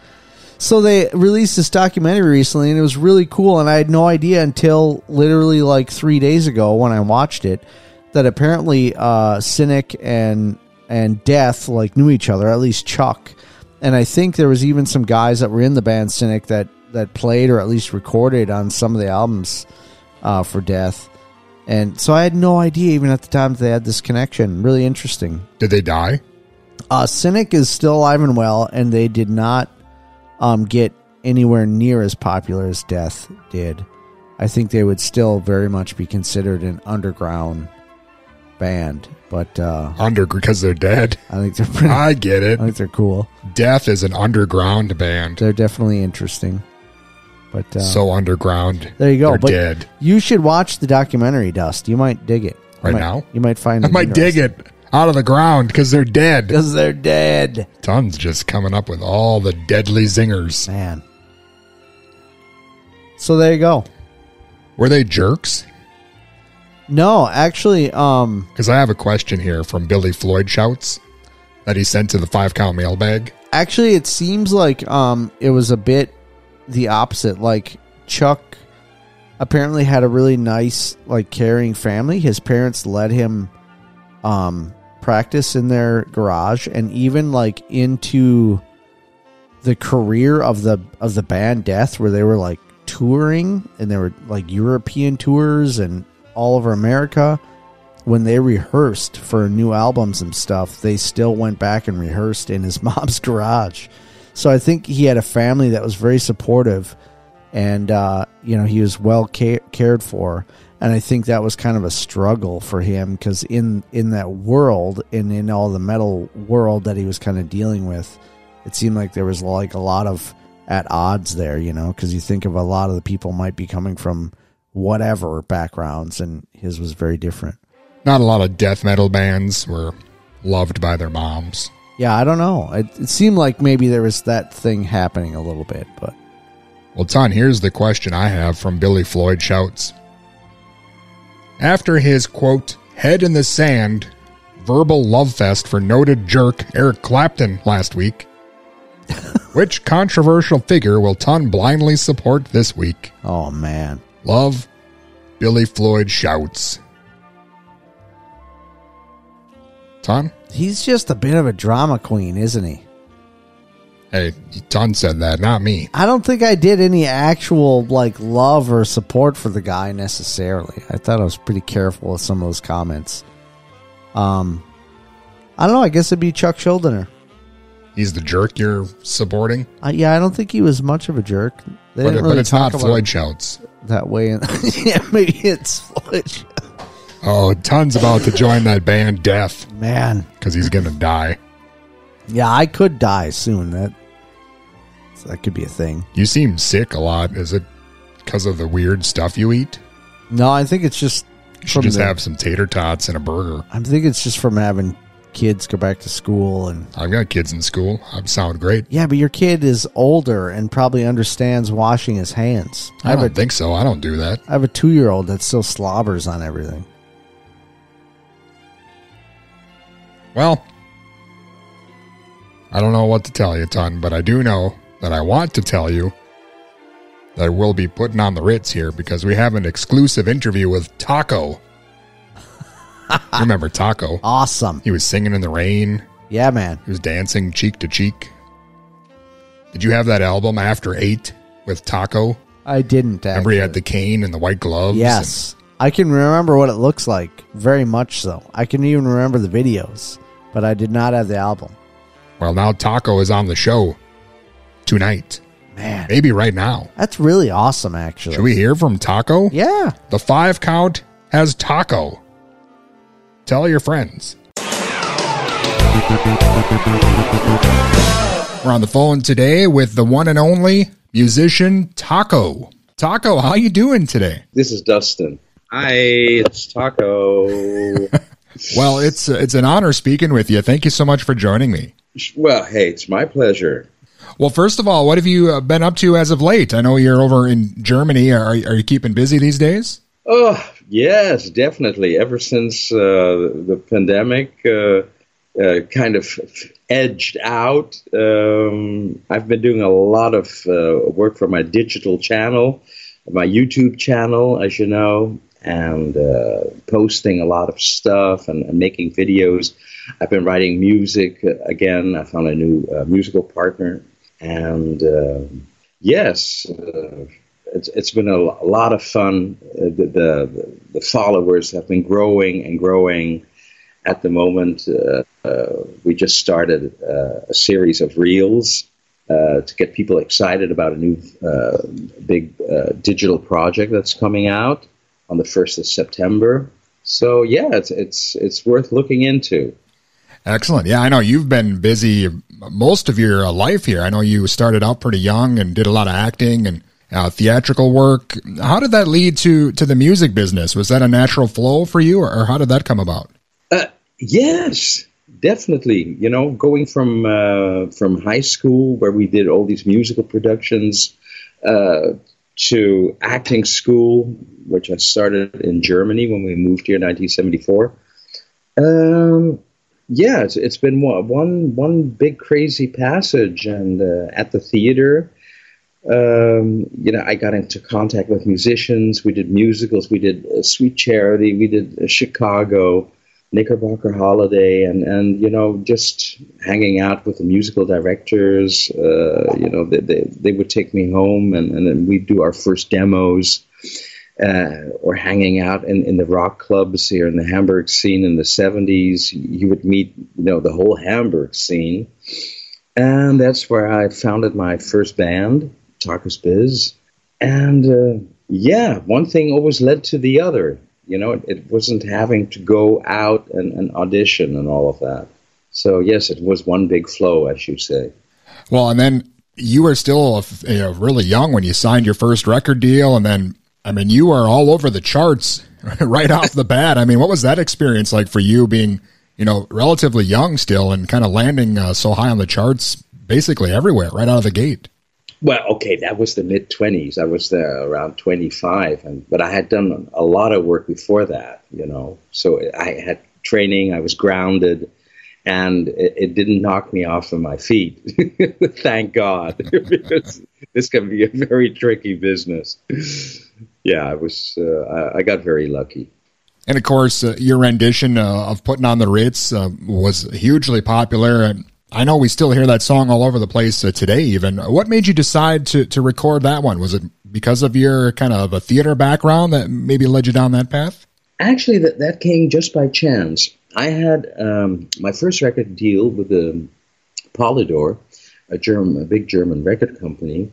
So they released this documentary recently, and it was really cool. And I had no idea until literally like three days ago when I watched it that apparently uh, Cynic and and Death like knew each other, at least Chuck. And I think there was even some guys that were in the band Cynic that that played or at least recorded on some of the albums uh, for Death. And so I had no idea even at the time that they had this connection. Really interesting. Did they die? Uh, Cynic is still alive and well, and they did not um, get anywhere near as popular as Death did. I think they would still very much be considered an underground band, but uh, Under because they're dead. I think they're pretty. I get it. I think they're cool. Death is an underground band. They're definitely interesting. But uh, so underground. there you go. They're but dead. You should watch the documentary, Dust. You might dig it You Right might- now? You might find. I might dig it out of the ground because they're dead. because they're dead. Tons just coming up with all the deadly zingers. Man. So there you go. Were they jerks? No, actually, um, Because I have a question here from Billy Floyd Shouts that he sent to the five count mailbag. actually it seems like um it was a bit the opposite like chuck apparently had a really nice like caring family his parents let him um practice in their garage and even like into the career of the of the band death where they were like touring and they were like european tours and all over america when they rehearsed for new albums and stuff, they still went back and rehearsed in his *laughs* mom's garage. So I think he had a family that was very supportive, and uh, you know he was well ca- cared for. And I think that was kind of a struggle for him because in in that world and in all the metal world that he was kind of dealing with, it seemed like there was like a lot of at odds there. You know, because you think of a lot of the people might be coming from whatever backgrounds, and his was very different. Not a lot of death metal bands were loved by their moms. Yeah, I don't know. It, it seemed like maybe there was that thing happening a little bit, but Well, Ton, here's the question I have from Billy Floyd Shouts. After his quote, head in the sand, verbal love fest for noted jerk Eric Clapton last week, *laughs* which controversial figure will Ton blindly support this week? oh man, Love, Billy Floyd Shouts. Ton? he's just a bit of a drama queen, isn't he? Hey, Ton said that, not me. I don't think I did any actual like love or support for the guy necessarily. I thought I was pretty careful with some of those comments. Um, I don't know. I guess it'd be Chuck Schuldiner. He's the jerk you're supporting. Uh, yeah, I don't think he was much of a jerk. They But, didn't really but it's not Floyd Shouts. that way. *laughs* yeah, maybe it's Floyd. Oh, Ton's about to join that band Death. Man. Because he's going to die. Yeah, I could die soon. That so that could be a thing. You seem sick a lot. Is it because of the weird stuff you eat? No, I think it's just You should just the- have some tater tots and a burger. I think it's just from having kids go back to school and I've got kids in school. I sound great. yeah, but your kid is older and probably understands washing his hands. I have don't a, think so. I don't do that. I have a two year old that still slobbers on everything. Well, I don't know what to tell you, Ton, but I do know that I want to tell you that we'll be putting on the Ritz here because we have an exclusive interview with Taco. You *laughs* remember Taco? Awesome. He was singing in the rain. Yeah, man. He was dancing cheek to cheek. Did you have that album After Eight with Taco? I didn't. Remember he had the cane and the white gloves? Yes, I can remember what it looks like. Very much so. I can even remember the videos, but I did not have the album. Well, now Taco is on the show tonight. Man. Maybe right now. That's really awesome, actually. Should we hear from Taco? Yeah. The five count has Taco. Tell your friends. We're on the phone today with the one and only musician Taco. Taco, how you doing today? This is Dustin. Hi, it's Taco. *laughs* Well, it's it's an honor speaking with you. Thank you so much for joining me. well, hey, it's my pleasure. Well, first of all, what have you uh, been up to as of late? I know you're over in Germany. Are, are you keeping busy these days? Oh, yes, definitely. Ever since uh, the pandemic uh, uh, kind of edged out, um, I've been doing a lot of uh, work for my digital channel, my YouTube channel, as you know, and uh, posting a lot of stuff and, and making videos. I've been writing music again. I found a new musical partner, and uh, yes, uh, it's it's been a, lot of fun. Uh, the, the the followers have been growing and growing. At the moment, uh, uh, we just started uh, a series of reels uh, to get people excited about a new big digital project that's coming out on the first of September. So yeah, it's it's it's worth looking into. Excellent. Yeah, I know you've been busy most of your uh, life here. I know you started out pretty young and did a lot of acting and uh, theatrical work. How did that lead to to the music business? Was that a natural flow for you, or, or how did that come about? Uh, yes, definitely. You know, going from uh, from high school where we did all these musical productions uh, to acting school, which I started in Germany when we moved here in 1974. Um, yeah, it's, it's been one, one one big crazy passage, and uh, at the theater. Um, you know, I got into contact with musicians. We did musicals. We did uh, Sweet Charity. We did uh, Chicago. Knickerbocker Holiday, and and you know just hanging out with the musical directors. Uh, you know, they, they they would take me home, and and then we'd do our first demos, uh, or hanging out in in the rock clubs here in the Hamburg scene in the '70s. You would meet you know the whole Hamburg scene, and that's where I founded my first band, Tarkus Biz, and. Uh, yeah, one thing always led to the other. You know, it, it wasn't having to go out and, and audition and all of that. So yes, it was one big flow, as you say. Well, and then you were still really young when you signed your first record deal, and then I mean you are all over the charts *laughs* right off the bat. I mean, what was that experience like for you, being you know relatively young still and kind of landing uh, so high on the charts, basically everywhere right out of the gate? Well, okay, that was the mid twenties. I was there around twenty five, and but I had done a lot of work before that. You know, so I had training. I was grounded. And it, it didn't knock me off of my feet. *laughs* Thank God. because *laughs* this can be a very tricky business. Yeah, I was. Uh, I, I got very lucky. And of course, uh, your rendition uh, of "Putting on the Ritz" uh, was hugely popular. And I know we still hear that song all over the place uh, today. Even what made you decide to to record that one? Was it because of your kind of a theater background that maybe led you down that path? Actually, that, that came just by chance. I had um, my first record deal with the Polydor, a German, a big German record company,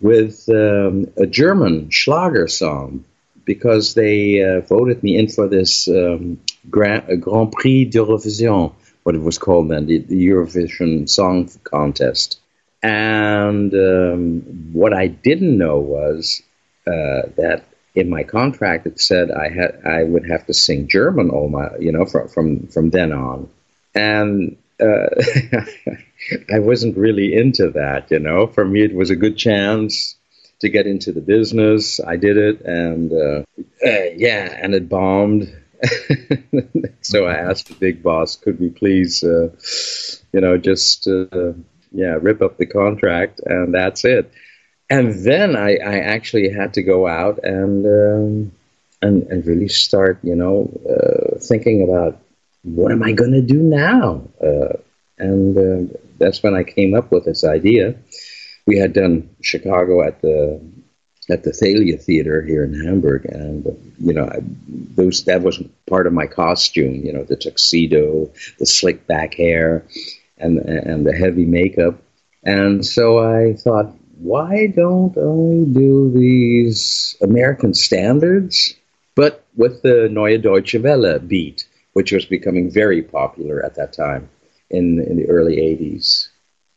with um, a German Schlager song because they uh, voted me in for this um, Grand, uh, Grand Prix d'Eurovision, what it was called then, the, the Eurovision Song Contest. And um, what I didn't know was uh, that in my contract it said I had I would have to sing German all my you know from from from then on, and uh, *laughs* I wasn't really into that. You know, for me it was a good chance to get into the business. I did it, and uh, uh, yeah, and it bombed. *laughs* so I asked the big boss, could we please, uh, you know, just uh, yeah, rip up the contract, and that's it. And then I, I actually had to go out and um, and and really start, you know, uh, thinking about what am I going to do now? Uh, and uh, that's when I came up with this idea. We had done Chicago at the at the Thalia Theater here in Hamburg, and you know, I, those that was part of my costume. You know, the tuxedo, the slick back hair, and and the heavy makeup. And so I thought, why don't I do these American standards, but with the Neue Deutsche Welle beat, which was becoming very popular at that time in in the early '80s.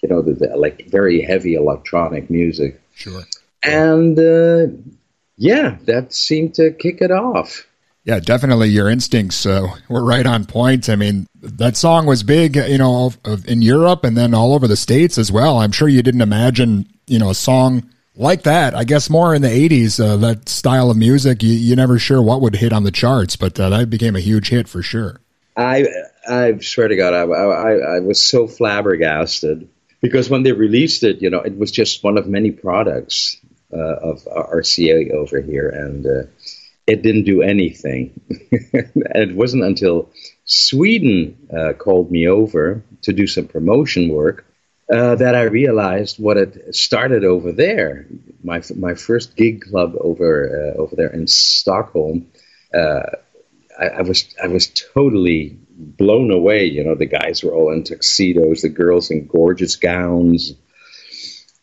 You know, the, the like very heavy electronic music. Sure. And uh, yeah, that seemed to kick it off. Yeah, definitely. Your instincts uh, were right on point. I mean, that song was big, you know, in Europe and then all over the states as well. I'm sure you didn't imagine, you know, a song like that. I guess more in the '80s, uh, that style of music. You, you never sure what would hit on the charts, but uh, that became a huge hit for sure. I I swear to God, I, I, I was so flabbergasted because when they released it, you know, it was just one of many products uh, of RCA over here, and uh, it didn't do anything. and *laughs* it wasn't until Sweden uh, called me over to do some promotion work uh, that I realized what had started over there. My my first gig club over uh, over there in Stockholm. Uh, I, I was I was totally blown away. You know, the guys were all in tuxedos, the girls in gorgeous gowns,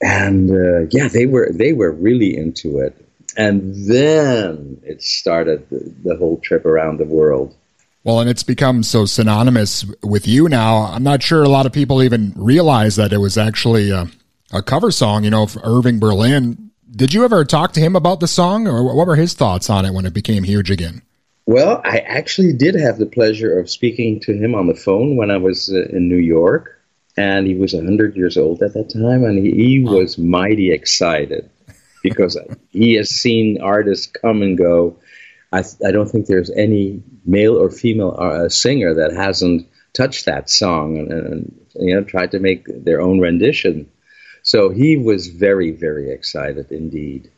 and uh, yeah, they were they were really into it. And then it started the, the whole trip around the world. Well, and it's become so synonymous with you now. I'm not sure a lot of people even realize that it was actually a, a cover song, you know, of Irving Berlin. Did you ever talk to him about the song, or what were his thoughts on it when it became huge again? Well, I actually did have the pleasure of speaking to him on the phone when I was uh, in New York, and he was 100 years old at that time, and he, he was mighty excited because *laughs* he has seen artists come and go. I, I don't think there's any male or female uh, singer that hasn't touched that song and, and you know tried to make their own rendition. So he was very, very excited indeed.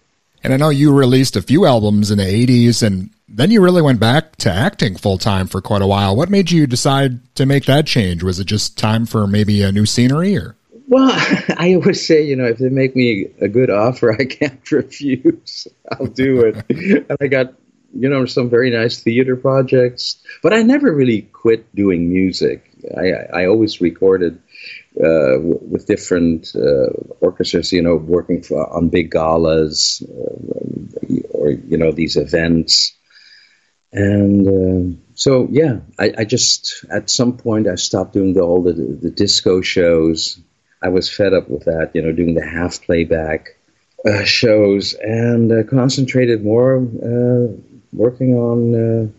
And I know you released a few albums in the 80s and then you really went back to acting full time for quite a while. What made you decide to make that change? Was it just time for maybe a new scenery or? Well, *laughs* I always say, you know, if they make me a good offer, *laughs* I can't *laughs* refuse. I'll do it. and I got, you know, some very nice theater projects, but I never really quit doing music. I, I always recorded uh, w- with different uh, orchestras, you know, working for, on big galas uh, or, you know, these events. And uh, so, yeah, I, I, just, at some point, I stopped doing the, all the, the disco shows. I was fed up with that, you know, doing the half playback uh, shows and uh, concentrated more working on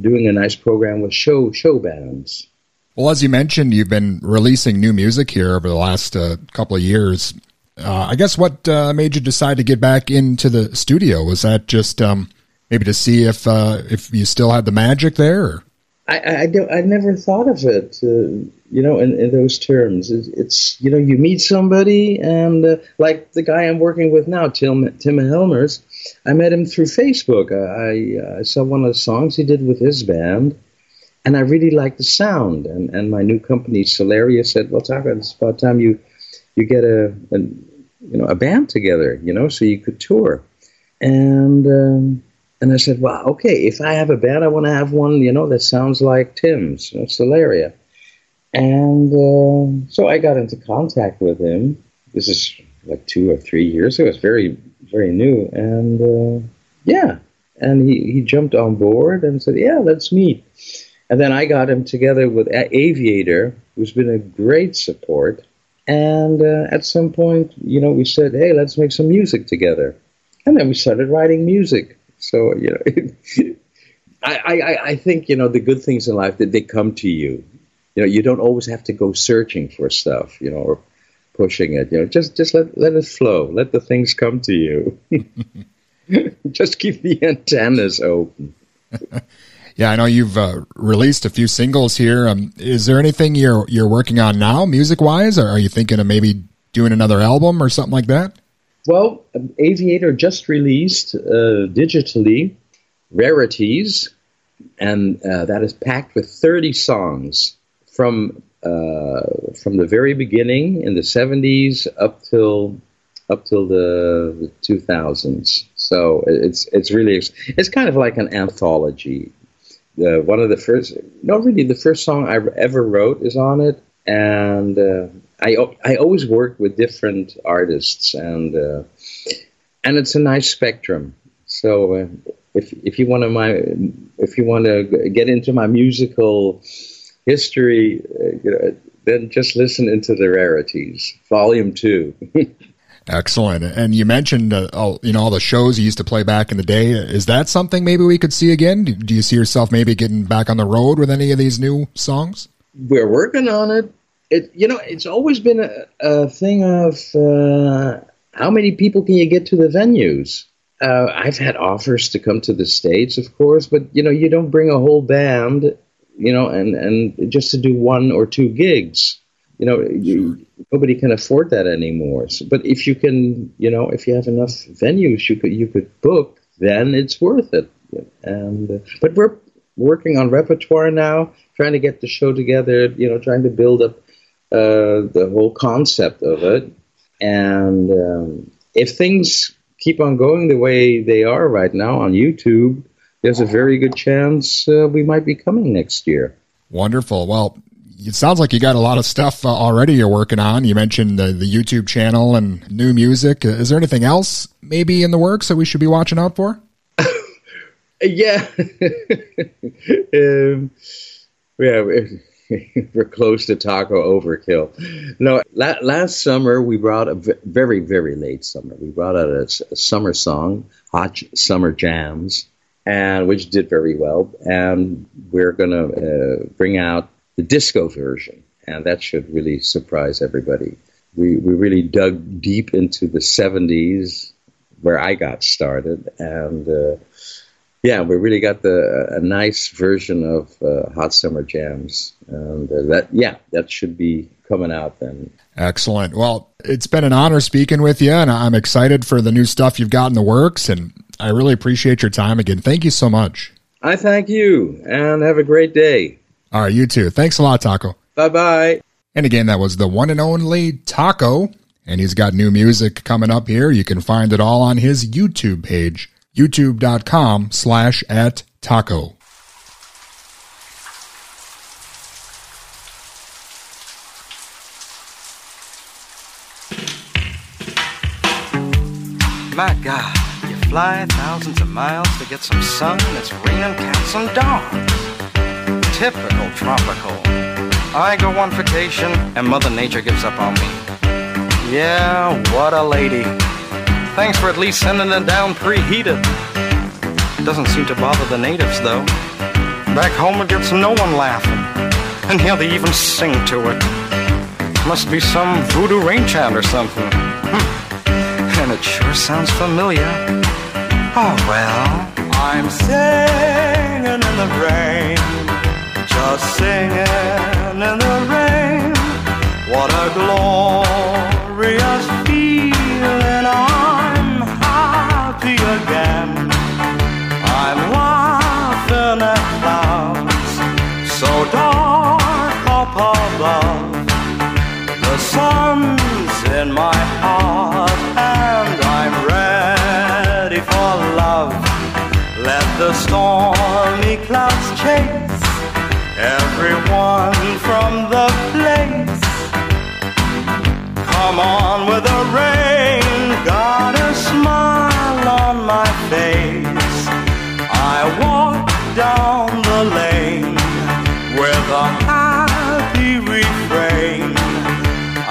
doing a nice program with show show bands. Well, as you mentioned, you've been releasing new music here over the last uh, couple of years. Uh, I guess what uh, made you decide to get back into the studio was that just um, maybe to see if uh, if you still had the magic there. Or? I I, don't, I never thought of it, uh, you know, in, in those terms. It's, it's, you know you meet somebody and uh, like the guy I'm working with now, Tim Tim Helmers. I met him through Facebook. I, I saw one of the songs he did with his band and I really liked the sound. And, and my new company, Solaria, said, "Well, Taka, it's about time you you get a, a you know a band together, you know, so you could tour." And um, And I said, well, okay, if I have a band, I want to have one, you know, that sounds like Tim's, know, Solaria. And uh, so I got into contact with him. This is like two or three years ago. It's very, very new. And uh, yeah, and he, he jumped on board and said, yeah, let's meet. And then I got him together with Aviator, who's been a great support. And uh, at some point, you know, we said, hey, let's make some music together. And then we started writing music. So, you know, *laughs* I, I, I think, you know, the good things in life that they come to you. You know, you don't always have to go searching for stuff, you know, or pushing it. You know, just just let let it flow. Let the things come to you. *laughs* just keep the antennas open. *laughs* Yeah, I know you've uh, released a few singles here. Um, is there anything you're you're working on now, music wise, or are you thinking of maybe doing another album or something like that? Well, um, Aviator just released uh, digitally Rarities, and uh, that is packed with 30 songs from uh, from the very beginning in the 70s up till up till the, the 2000s. So it's it's really it's kind of like an anthology. One of the first, no, really, the first song I ever wrote is on it, and uh, I I always work with different artists, and uh, and it's a nice spectrum. So uh, if if you want to my if you want to get into my musical history, uh, you know, then just listen into the rarities, Volume Two. *laughs* Excellent. And you mentioned, uh, all, you know, all the shows you used to play back in the day. Is that something maybe we could see again? Do- Do you see yourself maybe getting back on the road with any of these new songs? We're working on it. It you know it's always been a, a thing of uh, how many people can you get to the venues. Uh, I've had offers to come to the states, of course, but you know you don't bring a whole band, you know, and and just to do one or two gigs. You know, you, nobody can afford that anymore. So, but if you can, you know, if you have enough venues, you could you could book, then it's worth it. And uh, but we're working on repertoire now, trying to get the show together. You know, trying to build up uh, the whole concept of it. And um, if things keep on going the way they are right now on YouTube, there's a very good chance uh, we might be coming next year. Wonderful. Well, it sounds like you got a lot of stuff uh, already you're working on. You mentioned the, the YouTube channel and new music. Uh, Is there anything else maybe in the works that we should be watching out for? *laughs* Yeah. *laughs* um, yeah, *laughs* we're, close to taco overkill. No, la- last summer we brought a v- very, very late summer. We brought out a, summer song, Hot Summer Jams, and which did very well. And we're going to uh, bring out the disco version, and that should really surprise everybody. We, we really dug deep into the 70s where I got started, and uh, yeah, we really got the a nice version of uh, Hot Summer Jams, and uh, that yeah, that should be coming out then. Excellent. Well, it's been an honor speaking with you, and I'm excited for the new stuff you've got in the works. And I really appreciate your time again. Thank you so much. I thank you, and have a great day. All right, you too. Thanks a lot, Taco. Bye bye. And again, that was the one and only Taco, and he's got new music coming up here. You can find it all on his YouTube page, youtube.com slash at taco. My God, you fly thousands of miles to get some sun it's raining cats and dogs. Typical tropical. I go on vacation and Mother Nature gives up on me. Yeah, what a lady. Thanks for at least sending it down preheated. Doesn't seem to bother the natives though. Back home it gets no one laughing. And here they even sing to it. Must be some voodoo rain chant or something. Hmm. It sure sounds familiar. Oh well. I'm singing in the rain. Just singing in the rain. What a glorious feeling. I'm happy again. I'm laughing at clouds so dark up above. The sun's in my heart stormy clouds chase everyone from the place. Come on with the rain, got a smile on my face. I walk down the lane with a happy refrain.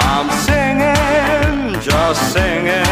I'm singing, just singing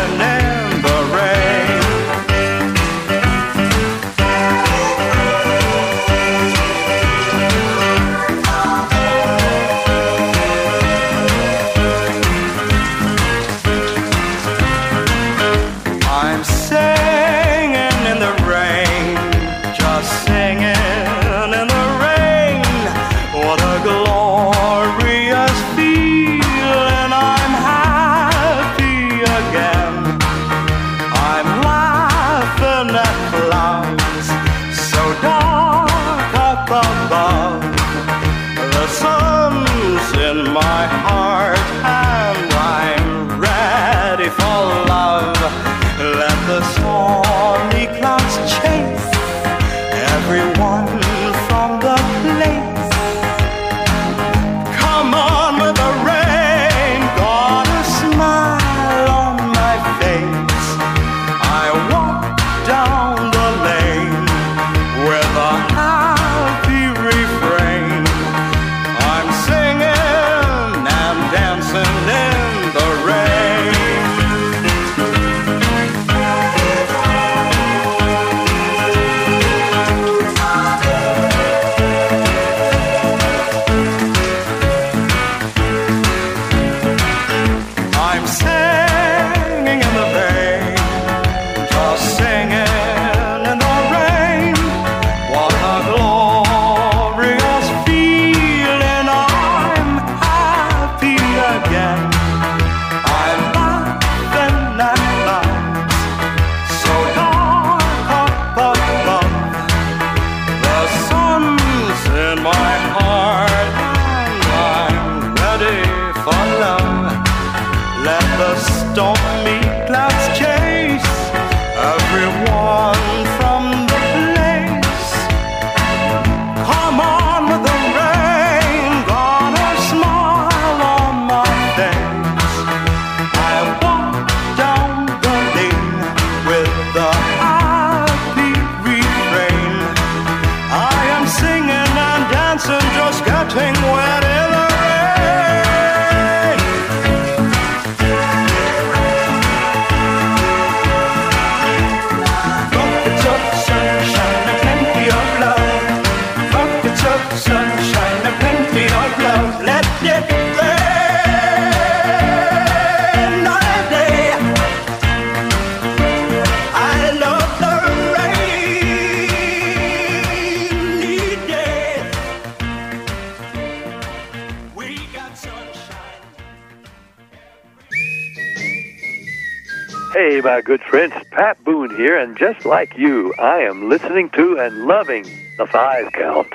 good friends, Pat Boone here, and just like you, I am listening to and loving the five count.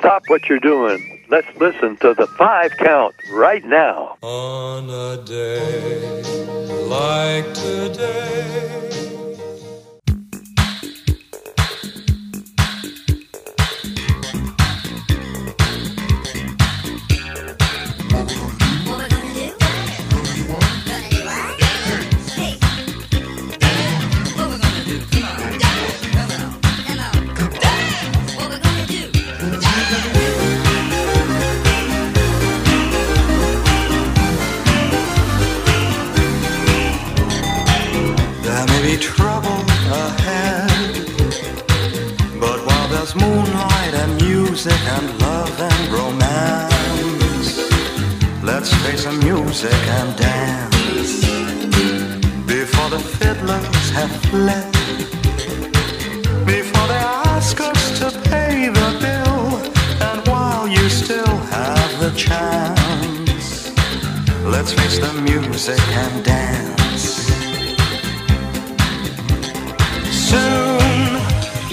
Stop what you're doing. Let's listen to the five count right now. On a day like today. Trouble ahead, but while there's moonlight and music and love and romance, let's face the music and dance before the fiddlers have fled, before they ask us to pay the bill, and while you still have the chance, let's face the music and dance. Soon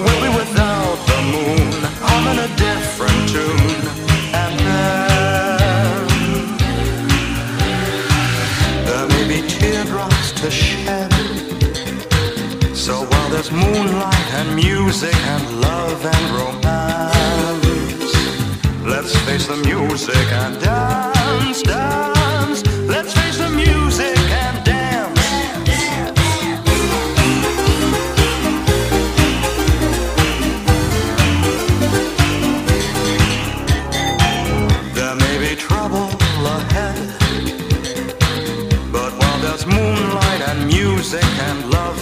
we'll be without the moon, humming a different tune, and then there may be teardrops to shed. So while there's moonlight and music and love and romance. Let's face the music and dance, dance.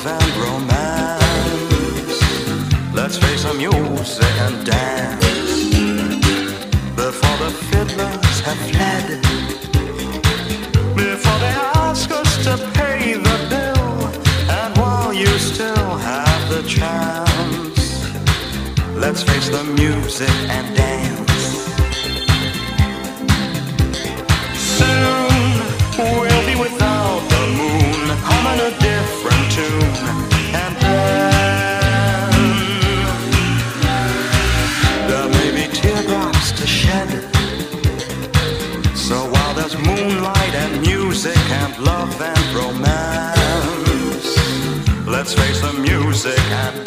And romance, let's face the music and dance before the fiddlers have fled. Before they ask us to pay the bill, and while you still have the chance, let's face the music and dance. Love and romance, let's face the music and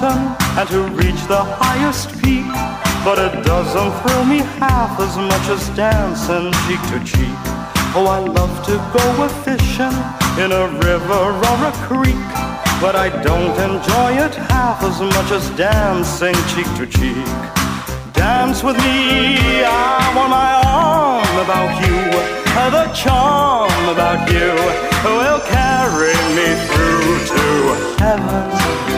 mountain and to reach the highest peak, but it doesn't thrill me half as much as dancing cheek to cheek. Oh, I love to go a fishing in a river or a creek, but I don't enjoy it half as much as dancing cheek to cheek. Dance with me, I want my arm about you. The charm about you will carry me through to heaven.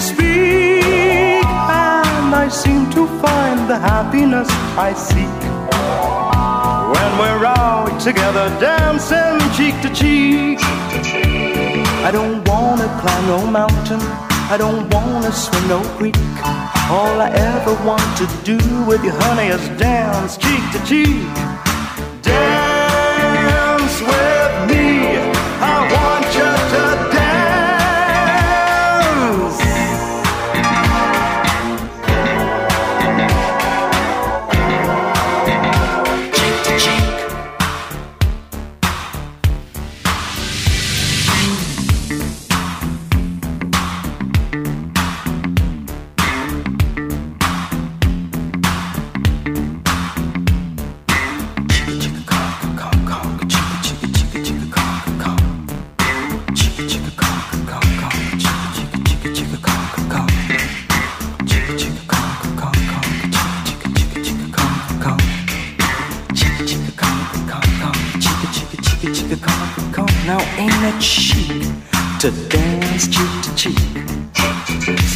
Speak. And I seem to find the happiness I seek when we're out together dancing cheek to cheek. I don't wanna climb no mountain, I don't wanna swim no creek. All I ever want to do with you, honey, is dance cheek to cheek. Dance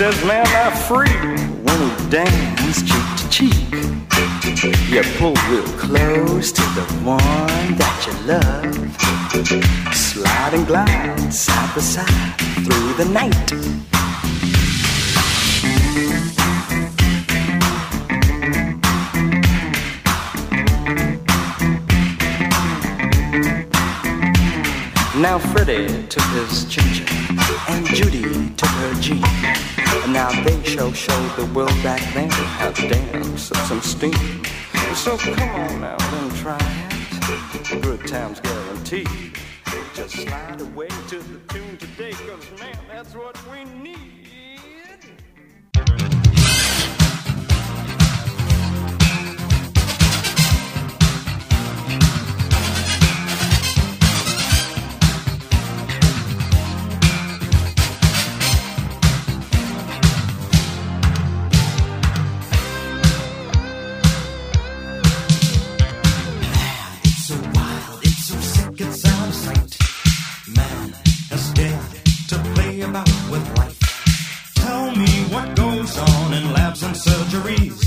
Says man not free when he dance cheek to cheek. You pull real close to the one that you love. Slide and glide side by side through the night. Now Freddie took his ginger, and Judy took her Gene. And now they shall show the world back then how dance up some steam. So come on now and try it. Good times guaranteed. They just slide away to the tune today, cause man, that's what we need. With life. Tell me what goes on in labs and surgeries.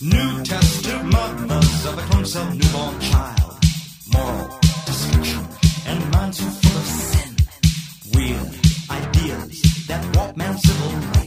New tested mothers of a clone newborn child. Moral dysfunction and minds so full of sin. Weird ideas that warp man's civil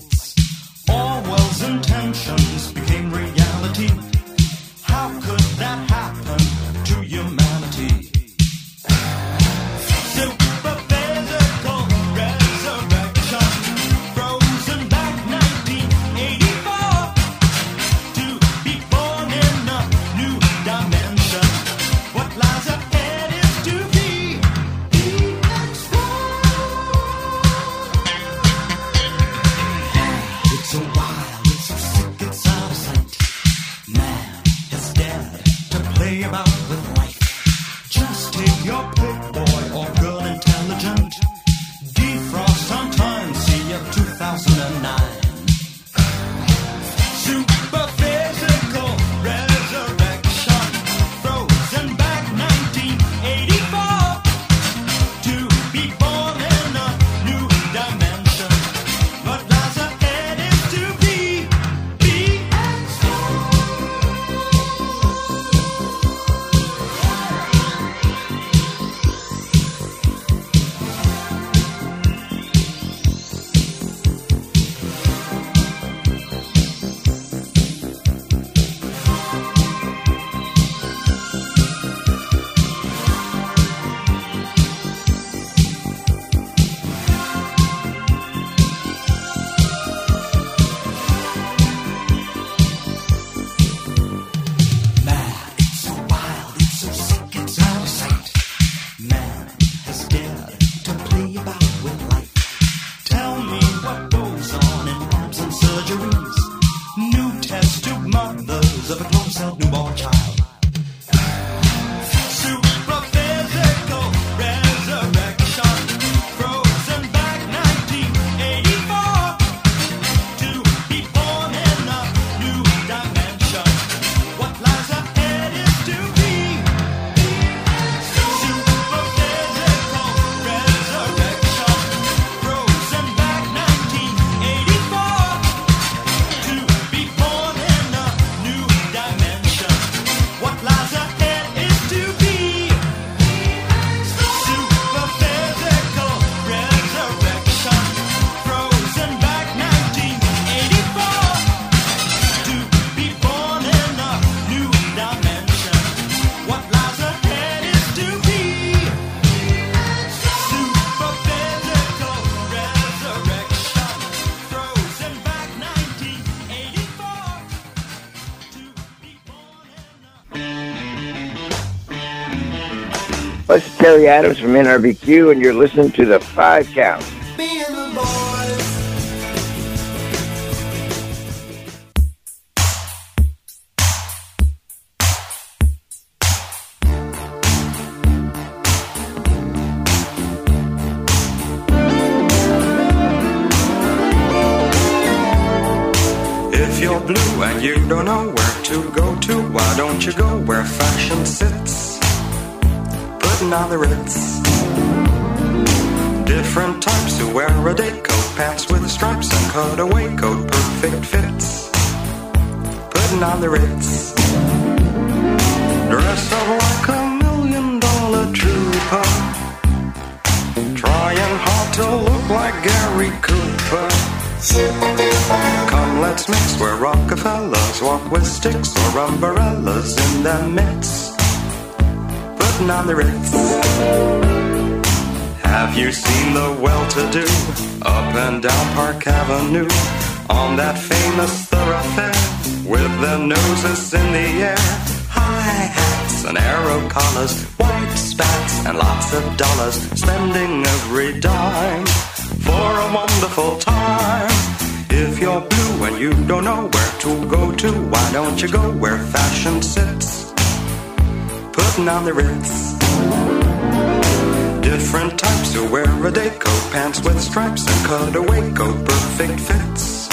Terry Adams from NRBQ, and you're listening to the Five Count. Don't you go where fashion sits? Putting on the ritz. Different types who wear a day coat, pants with stripes and cutaway coat, perfect fits.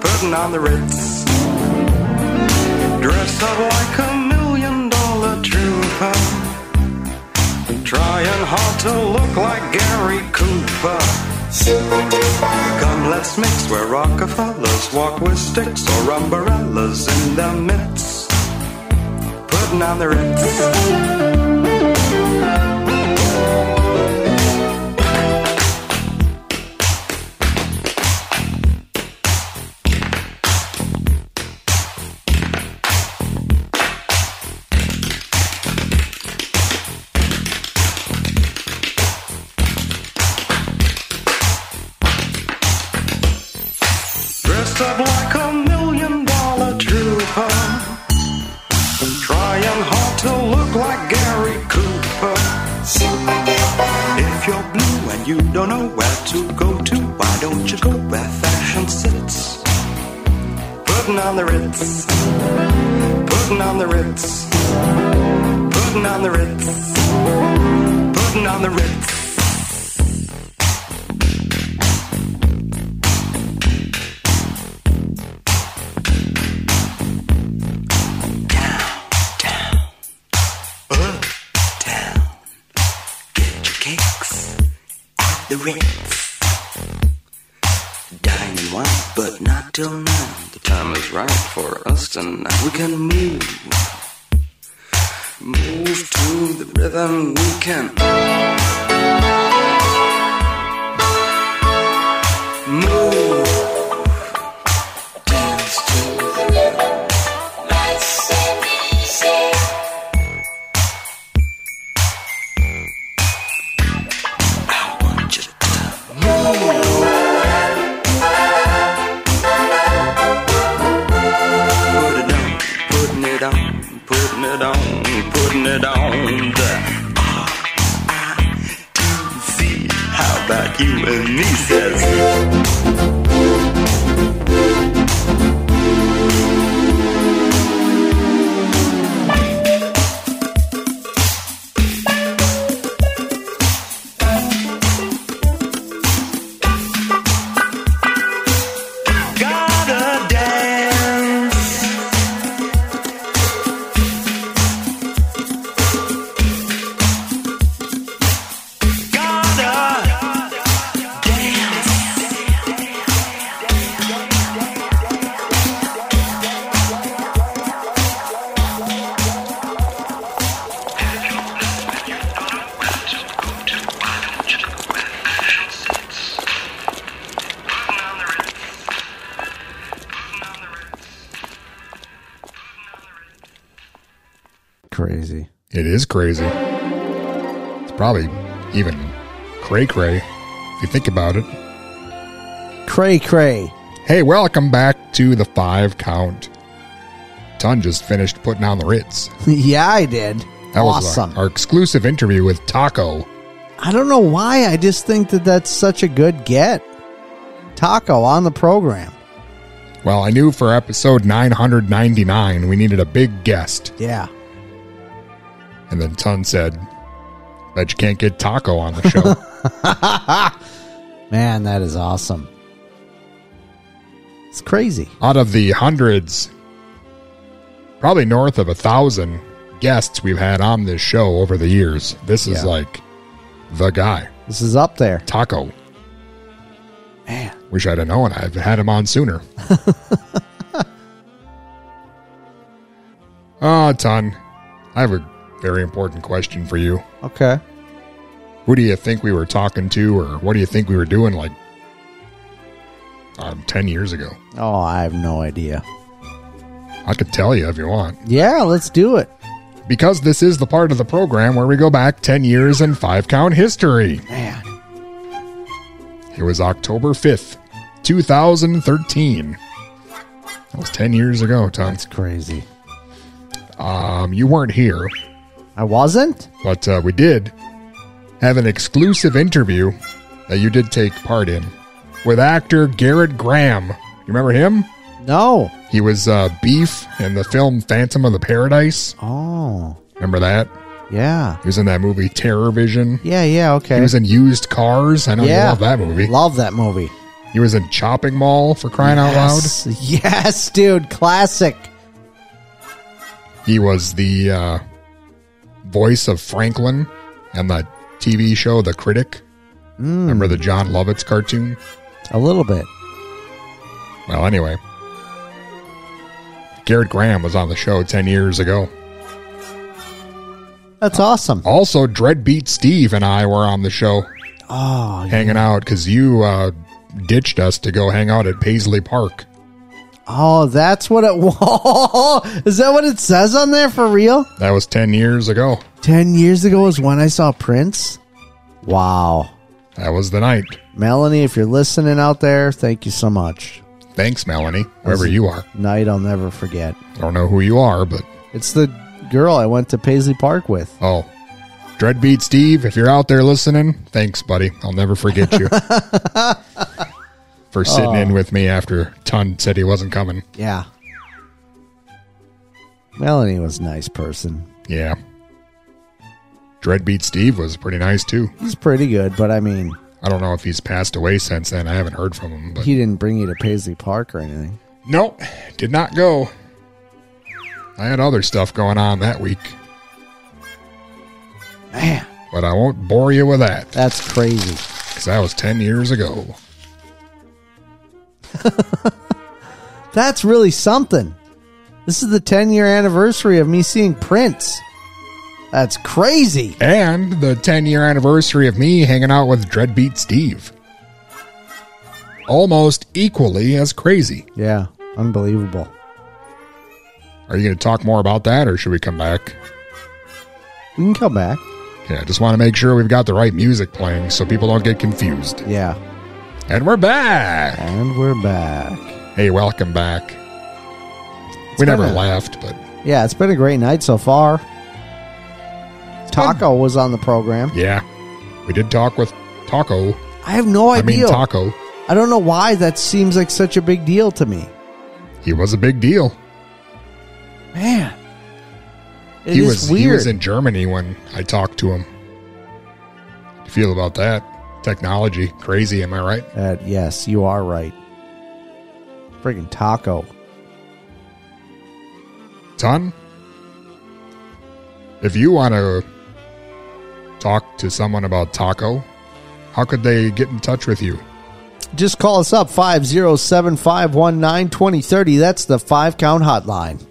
Putting on the ritz. Dress up like a million dollar trooper. Trying hard to look like Gary Cooper. Mix where Rockefellers walk with sticks or umbrellas in their midst. Putting on the ritz. Putting on the ritz. Putting on the ritz. Putting on the ritz. Putting on the ritz. The Ritz. Dining wine, but not till now. The time is right for us tonight. We can move, Move to the rhythm we can. move, it on, putting it on. The R-I-T-Z. How about you and me, says. Even cray cray if you think about it. Cray cray. Hey, welcome back to the five count. Ton just finished putting on the Ritz. *laughs* yeah, I did. That was awesome. our, our exclusive interview with Taco. I don't know why. I just think that that's such a good get. Taco on the program. Well, I knew for episode 999 we needed a big guest. Yeah. And then Ton said, Bet you can't get Taco on the show. *laughs* Man, that is awesome. It's crazy. Out of the hundreds, probably north of a thousand guests we've had on this show over the years, this is Yeah. like the guy. This is up there. Taco. Man. Wish I'd have known. I've had him on sooner. *laughs* Ah, Ton, I have a very important question for you. Okay. Who do you think we were talking to, or what do you think we were doing like uh, 10 years ago? Oh, I have no idea. I could tell you if you want. Yeah, let's do it. Because this is the part of the program where we go back 10 years in five count history. Man. It was October 5th, 2013. That was 10 years ago, Tom. That's crazy. Um, you weren't here, I wasn't? but uh, we did have an exclusive interview that you did take part in with actor Gerrit Graham. You remember him? No. He was uh, Beef in the film Phantom of the Paradise. Oh. Remember that? Yeah. He was in that movie Terror Vision. Yeah, yeah, okay. He was in Used Cars. I know yeah. you love that movie. Love that movie. He was in Chopping Mall for crying out loud. Yes. *laughs* Yes, dude. Classic. He was the uh, voice of Franklin and the TV show The Critic. Mm. Remember the Jon Lovitz cartoon? A little bit. Well, anyway, Gerrit Graham was on the show 10 years ago. That's awesome. Also, Dreadbeat Steve and I were on the show Oh, hanging out because you uh, ditched us to go hang out at Paisley Park. Oh, that's what it *laughs* was. Is that what it says on there for real? That was 10 years ago. 10 years ago was when I saw Prince. Wow. That was the night. Melanie, if you're listening out there, thank you so much. Thanks, Melanie, a you are. Night I'll never forget. I don't know who you are, but It's the girl I went to Paisley Park with. oh. Dreadbeat Steve, if you're out there listening, thanks, buddy. I'll never forget you *laughs* for sitting Oh. in with me after Ton said he wasn't coming. Yeah. Melanie was a nice person. Yeah. Dreadbeat Steve was pretty nice too. He's pretty good, but I mean, I don't know if he's passed away since then. I haven't heard from him, but he didn't bring you to Paisley Park or anything. Nope, did not go. I had other stuff going on that week. Man. But I won't bore you with that. That's crazy. Because that was 10 years ago. *laughs* That's really something. This is the 10 year anniversary of me seeing Prince. That's crazy. And the 10 year anniversary of me hanging out with Dreadbeat Steve. Almost equally as crazy. Yeah, unbelievable. Are you going to talk more about that or should we come back? We can come back. Yeah, I just want to make sure we've got the right music playing so people don't get confused. Yeah. And we're back. And we're back. Hey, welcome back. we never a- laughed, but Yeah, it's been a great night so far. Taco was on the program. yeah, we did talk with Taco. I have no I mean, idea. Taco. I don't know why that seems like such a big deal to me. He was a big deal. Man. It he is was weird. he was in Germany when I talked to him. How do you feel about that? Technology, crazy, am I right? Uh, yes, you are right. Friggin' taco. Ton, if you want to talk to someone about Taco, how could they get in touch with you? Just call us up 507 519 2030. That's the five count hotline.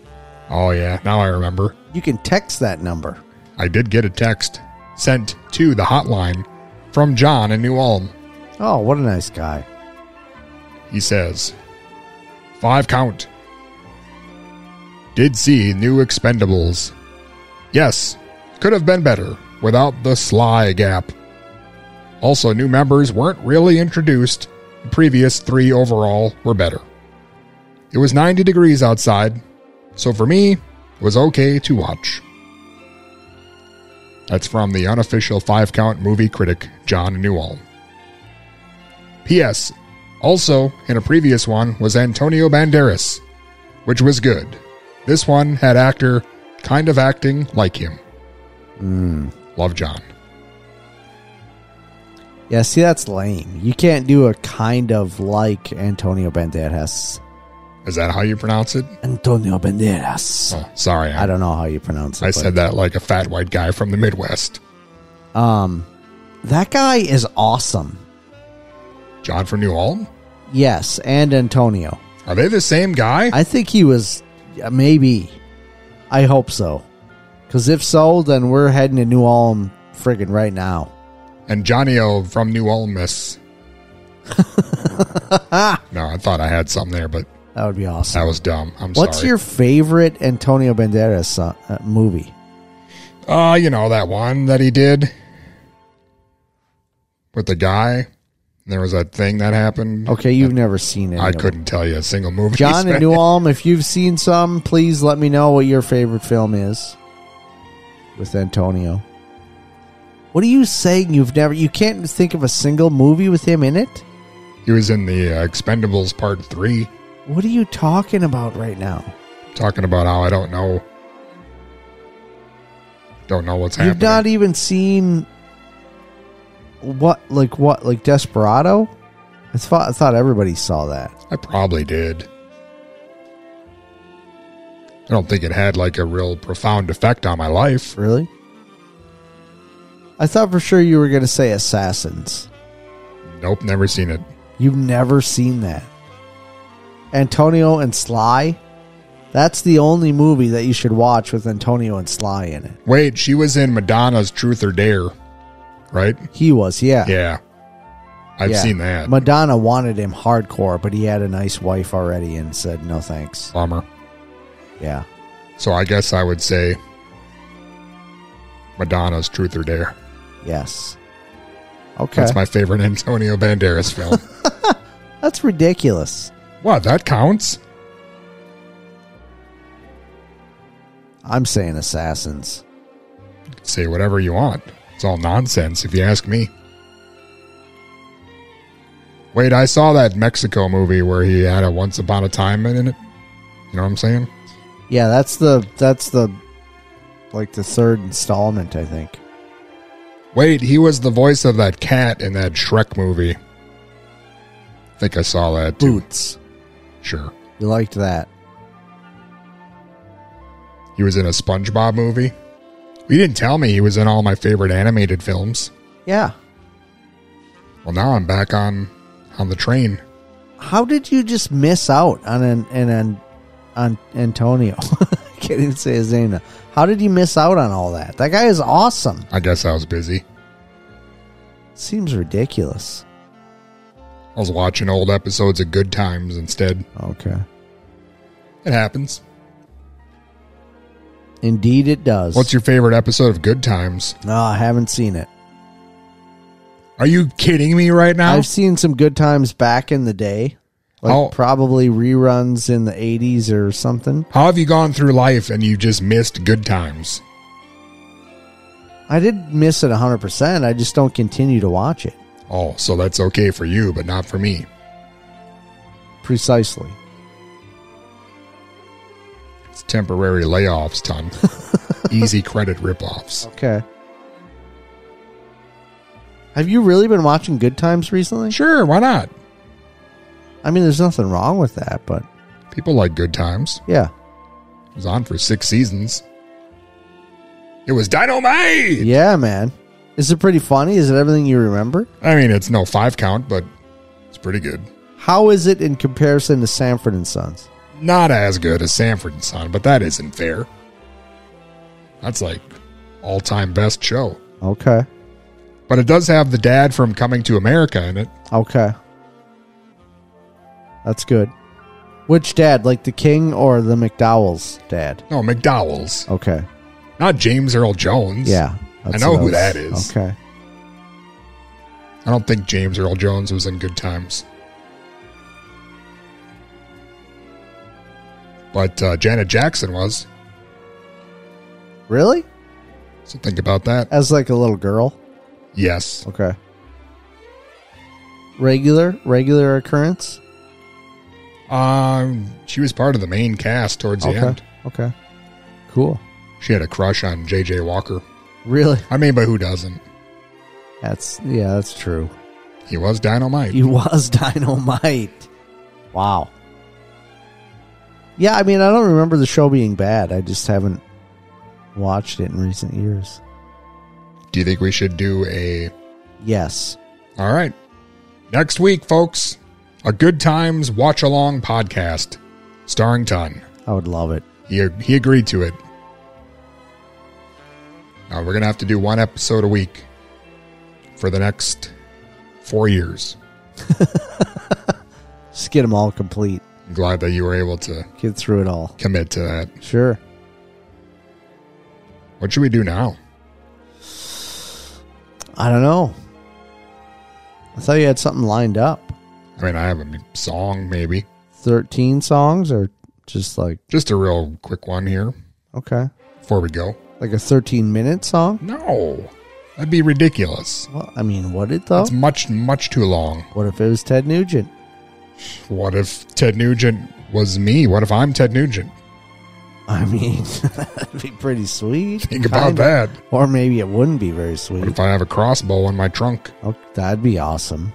Oh yeah, now I remember. You can text that number. I did get a text sent to the hotline from John in New Ulm. Oh, what a nice guy. He says, Five count. Did see new expendables. Yes, could have been better without the sly gap. Also, new members weren't really introduced. The previous three overall were better. It was 90 degrees outside, so for me, it was okay to watch. That's from the unofficial five count movie critic John Newell. P.S. Also, in a previous one was Antonio Banderas, which was good. This one had actor kind of acting like him. Mm. Love John. Yeah, see, that's lame. You can't do a kind of like Antonio Banderas. Is that how you pronounce it? Antonio Banderas. Oh, sorry. I don't know how you pronounce it. I said that like a fat white guy from the Midwest. Um, that guy is awesome. John from New Ulm? Yes, and Antonio. Are they the same guy? I think he was maybe. I hope so. Because if so, then we're heading to New Ulm friggin' right now. And Johnny O from New Ulmus. *laughs* no, I thought I had something there, but That would be awesome. that was dumb. I'm sorry. What's sorry. your favorite Antonio Banderas uh, uh, movie? Uh, you know that one that he did with the guy. There was that thing that happened. Okay, you've never seen it. I couldn't tell you a single movie. John and New Ulm, if you've seen some, please let me know what your favorite film is with Antonio. What are you saying? You've never, you can't think of a single movie with him in it? He was in the uh, Expendables Part Three, What are you talking about right now? talking about how I don't know, don't know what's happening. You've not even seen what, like what, like Desperado? I thought, I thought everybody saw that. I probably did. I don't think it had like a real profound effect on my life. Really? I thought for sure you were going to say Assassins. Nope, never seen it. You've never seen that. Antonio and Sly? That's the only movie that you should watch with Antonio and Sly in it. Wait, she was in Madonna's Truth or Dare, right? He was, yeah. Yeah. I've Yeah. seen that. Madonna wanted him hardcore, but he had a nice wife already and said no thanks. Bummer. Yeah. So I guess I would say Madonna's Truth or Dare. Yes. Okay. That's my favorite *laughs* Antonio Banderas film. *laughs* That's ridiculous. What, that counts? I'm saying Assassins. Say whatever you want. It's all nonsense if you ask me. Wait, I saw that Mexico movie where he had a Once Upon a Time in it. You know what I'm saying? Yeah, that's the that's the like the third installment, I think. Wait, he was the voice of that cat in that Shrek movie. I think I saw that too. Boots. Sure. You liked that. He was in a SpongeBob movie. You didn't tell me he was in all my favorite animated films. Yeah. Well, now I'm back on on the train. How did you just miss out on an, an, an on Antonio? *laughs* I can't even say his name now. How did you miss out on all that? That guy is awesome. I guess I was busy. Seems ridiculous. I was watching old episodes of Good Times instead. Okay. It happens. Indeed, it does. What's your favorite episode of Good Times? No, I haven't seen it. Are you kidding me right now? I've seen some good times back in the day. Like Oh. probably reruns in the 80s or something. How have you gone through life and you just missed Good Times? I did miss it 100%. I just don't continue to watch it. Oh, so that's okay for you, but not for me. Precisely. It's temporary layoffs, ton. *laughs* Easy credit ripoffs. Okay. Have you really been watching Good Times recently? Sure, why not? I mean, there's nothing wrong with that, but People like Good Times. yeah. It was on for six seasons. It was dynamite! Yeah, man. Is it pretty funny? Is it everything you remember? I mean, it's no five count, but it's pretty good. How is it in comparison to Sanford and Sons? Not as good as Sanford and Son, but that isn't fair. That's like all time best show. Okay. But it does have the dad from Coming to America in it. Okay. That's good. Which dad? Like the king or the McDowell's dad? No, McDowell's. Okay. Not James Earl Jones. Yeah. I know who that is. Okay. I don't think James Earl Jones was in Good Times. But uh, Janet Jackson was. Really? So think about that. As like a little girl. Yes. Okay. Regular, regular occurrence. Um, she was part of the main cast towards the Okay. end. Okay. Cool. She had a crush on J.J. Walker. Really? I mean, but who doesn't? That's yeah, that's true. He was dynamite. He was *laughs* dynamite. Wow. Yeah, I mean, I don't remember the show being bad. I just haven't watched it in recent years. Do you think we should do a? Yes. All right. Next week, folks, a Good Times Watch Along podcast starring Ton. I would love it. He he agreed to it. Now we're gonna have to do one episode a week for the next four years. *laughs* Just get them all complete. I'm glad that you were able to Get through it all. commit to that. Sure. What should we do now? I don't know. I thought you had something lined up. I mean, I have a song, maybe. 13 songs or just like, Just a real quick one here okay. before we go. Like a 13 minute song? No, that'd be ridiculous. Well, I mean, would it though? That's much, much too long. What if it was Ted Nugent? What if Ted Nugent was me? What if I'm Ted Nugent? I mean, *laughs* that'd be pretty sweet. Think about Kinda. that. Or maybe it wouldn't be very sweet. What if I have a crossbow in my trunk? Oh, that'd be awesome.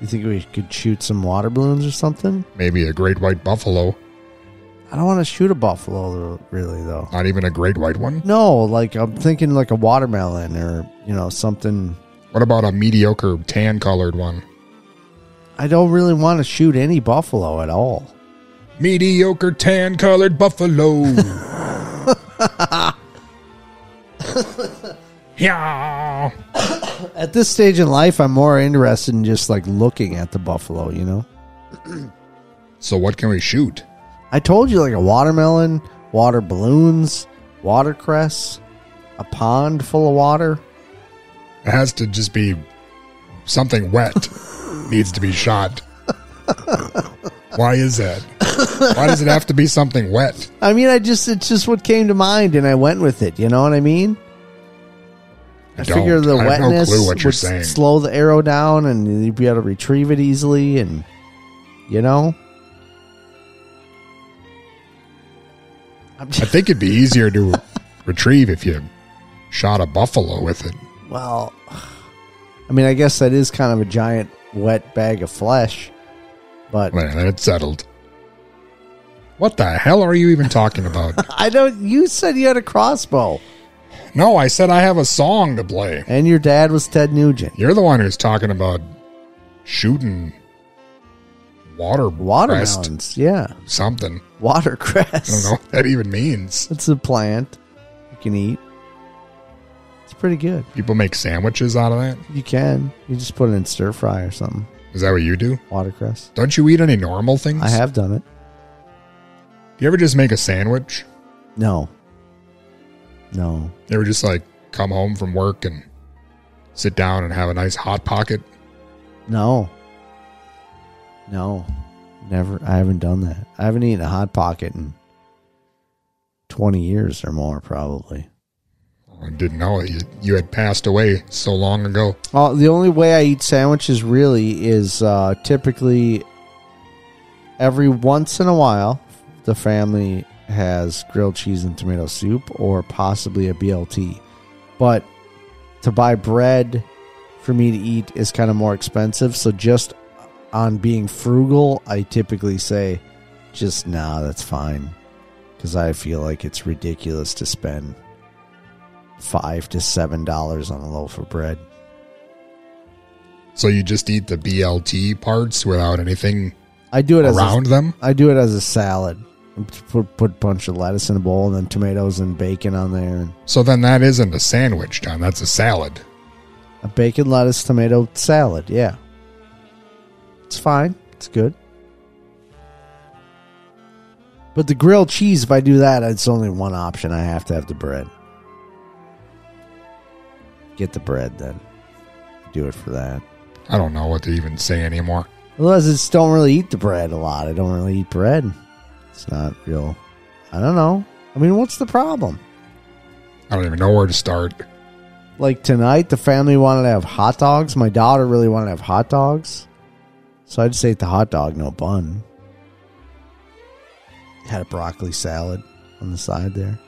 You think we could shoot some water balloons or something? Maybe a great white buffalo. I don't want to shoot a buffalo, really, though. Not even a great white one. No, like I'm thinking like a watermelon or, you know, something. What about a mediocre tan colored one? I don't really want to shoot any buffalo at all. Mediocre tan colored buffalo. *laughs* yeah. At this stage in life, I'm more interested in just like looking at the buffalo, you know? So what can we shoot? I told you like a watermelon, water balloons, watercress, a pond full of water. It has to just be something wet. *laughs* Needs to be shot. Why is that? Why does it have to be something wet? I mean, I just it's just what came to mind, and I went with it. You know what I mean? I, I figure the I no wetness clue what would saying. slow the arrow down, and you'd be able to retrieve it easily, and you know. I think it'd be easier to *laughs* retrieve if you shot a buffalo with it. Well, I mean, I guess that is kind of a giant wet bag of flesh, but Man, it's settled. What the hell are you even talking about? *laughs* I don't. You said you had a crossbow, no, I said I have a song to play. and your dad was Ted Nugent. You're the one who's talking about shooting water Watermelons, yeah, something. watercress. I don't know what that even means. It's a plant you can eat. It's pretty good. People make sandwiches out of that. You can. You just put it in stir fry or something. Is that what you do? Watercress. Don't you eat any normal things? I have done it. Do you ever just make a sandwich? No. No. You ever just like come home from work and sit down and have a nice hot pocket? No. No. Never. I haven't done that. I haven't eaten a hot pocket in twenty years or more, probably. I didn't know it. You, you had passed away so long ago. Well, the only way I eat sandwiches really is uh, typically every once in a while. The family has grilled cheese and tomato soup, or possibly a BLT. But to buy bread for me to eat is kind of more expensive. So just on being frugal, I typically say, just nah, that's fine, because I feel like it's ridiculous to spend five to seven dollars on a loaf of bread. So you just eat the BLT parts without anything I do it as around a, them? I do it as a salad. Put put a bunch of lettuce in a bowl and then tomatoes and bacon on there So then that isn't a sandwich, John. That's a salad. a bacon lettuce tomato salad. Yeah, it's fine. It's good. But the grilled cheese, if I do that, it's only one option. I have to have the bread. Get the bread then. Do it for that. I don't know what to even say anymore. Otherwise, I just don't really eat the bread a lot. I don't really eat bread. It's not real. I don't know. I mean, what's the problem? I don't even know where to start. Like tonight, the family wanted to have hot dogs. My daughter really wanted to have hot dogs. So I just ate the hot dog, no bun. Had a broccoli salad on the side there.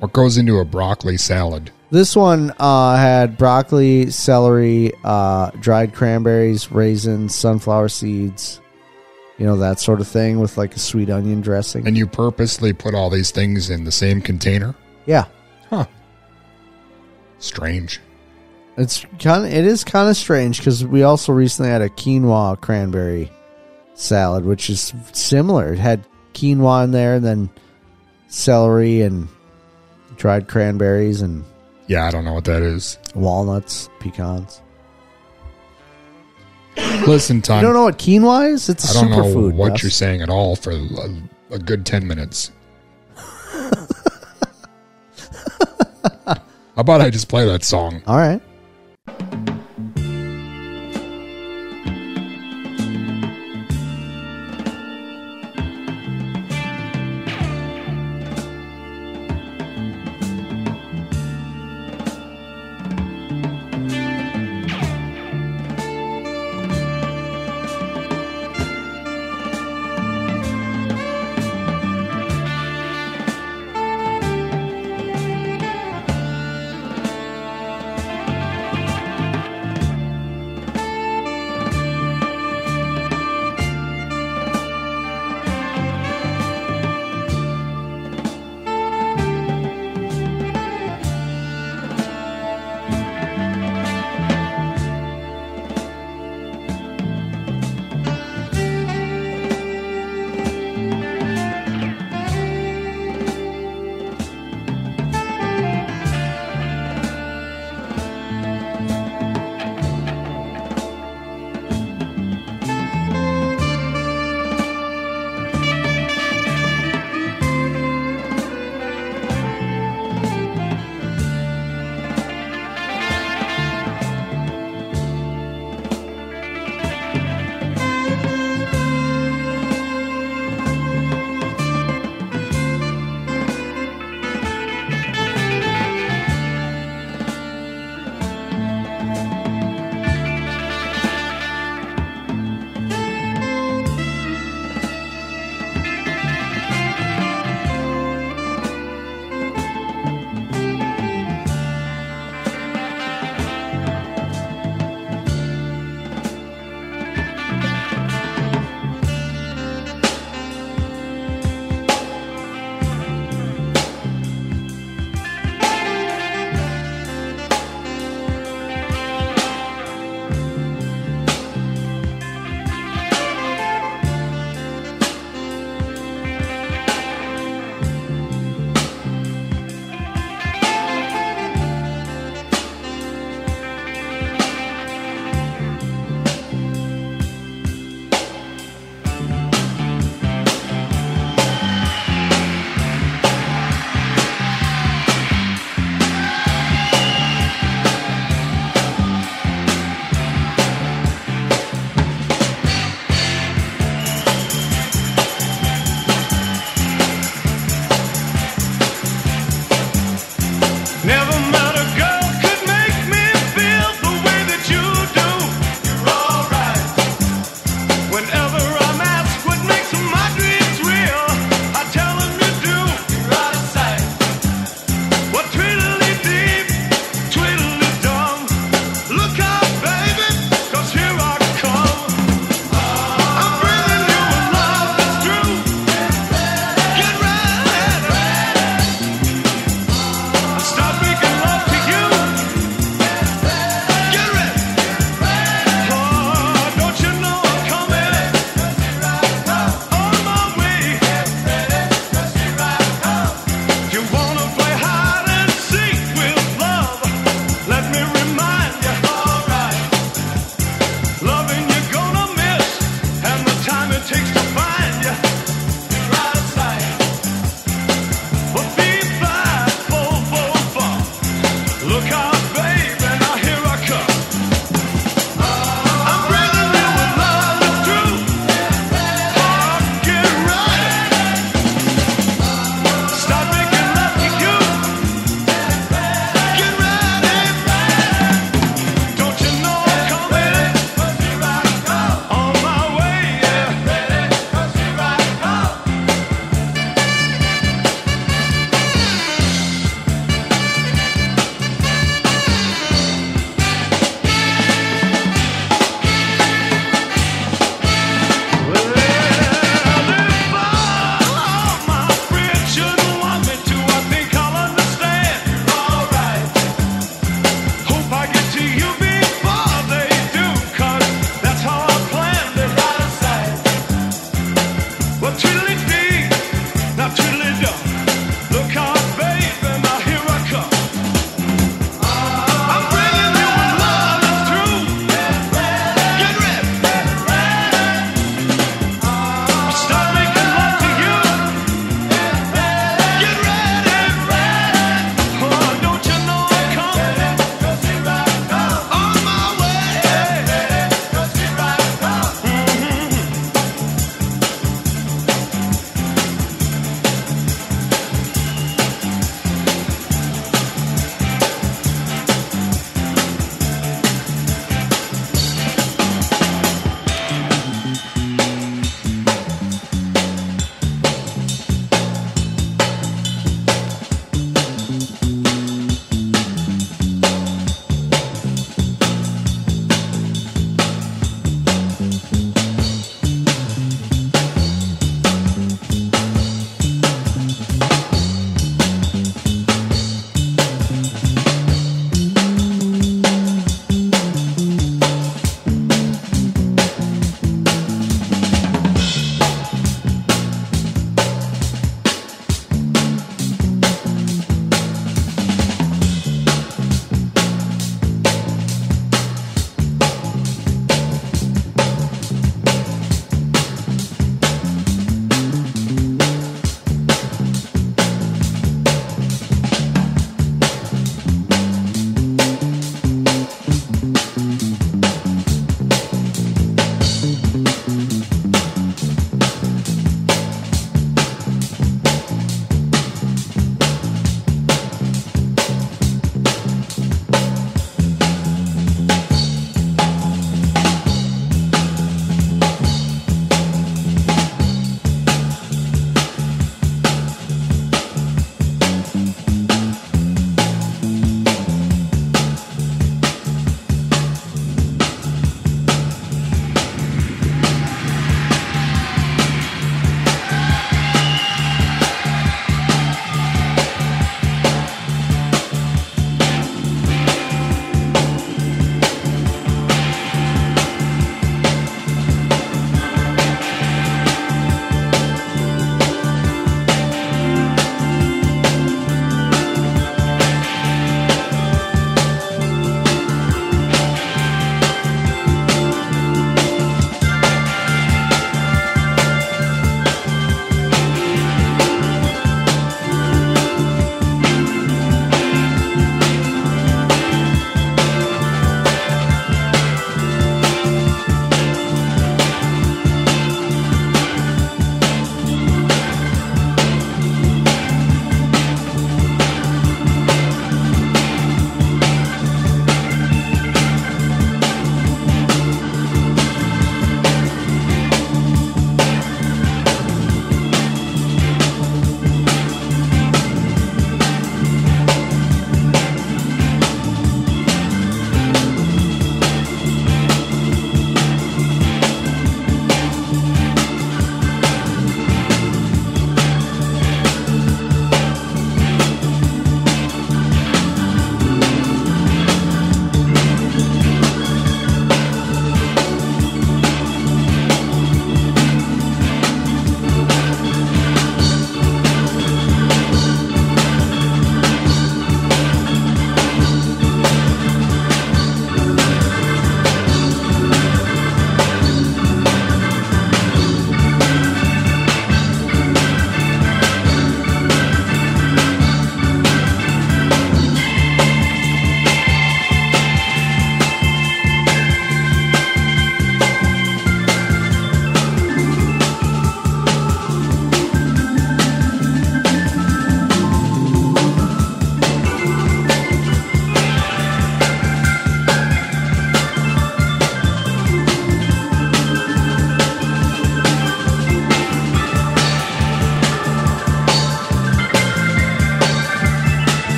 What goes into a broccoli salad? This one uh, had broccoli, celery, uh, dried cranberries, raisins, sunflower seeds, you know, that sort of thing with like a sweet onion dressing. And you purposely put all these things in the same container? Yeah. Huh. Strange. It's kind of it is kind of strange because we also recently had a quinoa cranberry salad, which is similar. It had quinoa in there, and then celery and dried cranberries and Yeah, I don't know what that is. walnuts, pecans. Listen, Ton. You don't know what quinoa is? It's a I don't know superfood. what you're saying at all for a, a good 10 minutes. How *laughs* about I just play that song? All right.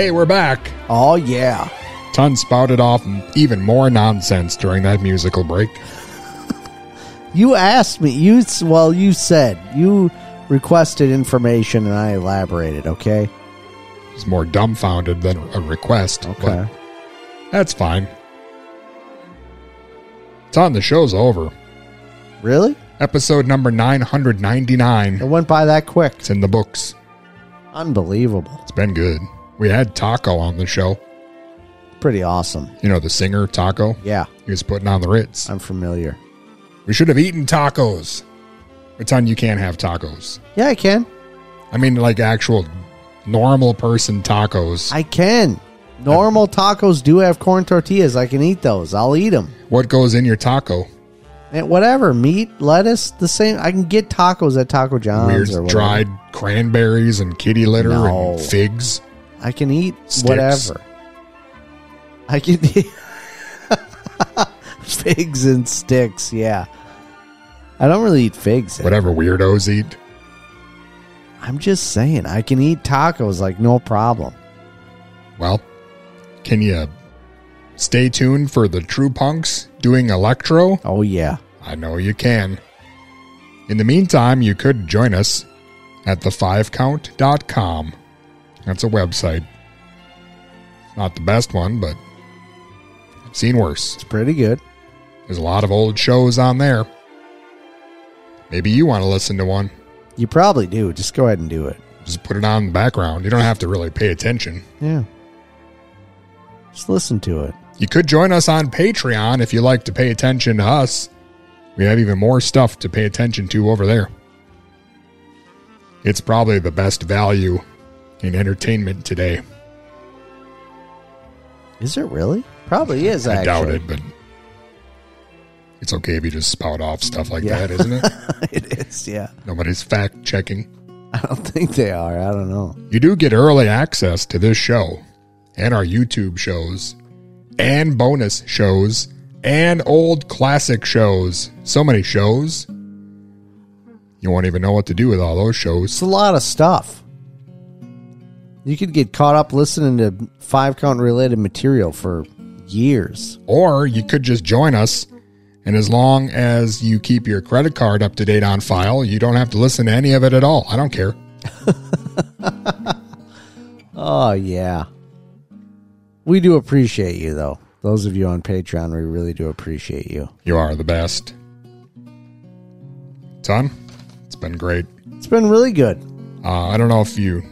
Hey, we're back. Oh, yeah. Ton spouted off even more nonsense during that musical break. *laughs* You asked me. You well, you said you requested information, and I elaborated. Okay. It's more dumbfounded than a request. Okay. That's fine. Ton, the show's over. Really? Episode number 999. It went by that quick. It's in the books. Unbelievable. It's been good. We had Taco on the show. Pretty awesome. You know, the singer Taco? Yeah. He was putting on the Ritz. I'm familiar. We should have eaten tacos. Ton, you can't have tacos. Yeah, I can. I mean, like actual normal person tacos. I can. Normal tacos do have corn tortillas. I can eat those. I'll eat them. What goes in your taco? And whatever meat, lettuce, the same. I can get tacos at Taco John's Weird or whatever. dried cranberries and kitty litter No. and figs. I can eat Sticks. whatever. I can eat *laughs* figs and sticks. Yeah, I don't really eat figs. Whatever weirdos eat. I'm just saying, I can eat tacos like no problem. Well, can you stay tuned for the True Punks doing electro? Oh yeah. I know you can. In the meantime, you could join us at the5count.com. That's a website. Not the best one, but I've seen worse. It's pretty good. There's a lot of old shows on there. Maybe you want to listen to one. You probably do. Just go ahead and do it. Just put it on in the background. You don't have to really pay attention. Yeah. Just listen to it. You could join us on Patreon if you like to pay attention to us. We have even more stuff to pay attention to over there. It's probably the best value in entertainment today. Is it really? Probably is. I Actually. doubt it, but it's okay if you just spout off stuff like Yeah. that, isn't it? *laughs* it is. Yeah. Nobody's fact checking. I don't think they are. I don't know. You do get early access to this show and our YouTube shows and bonus shows and old classic shows. So many shows. You won't even know what to do with all those shows. It's a lot of stuff. You could get caught up listening to five count related material for years. Or you could just join us, and as long as you keep your credit card up to date on file, you don't have to listen to any of it at all. I don't care. *laughs* Oh yeah. We do appreciate you though. Those of you on Patreon, we really do appreciate you. You are the best. Ton, it's been great. It's been really good. Uh, I don't know if you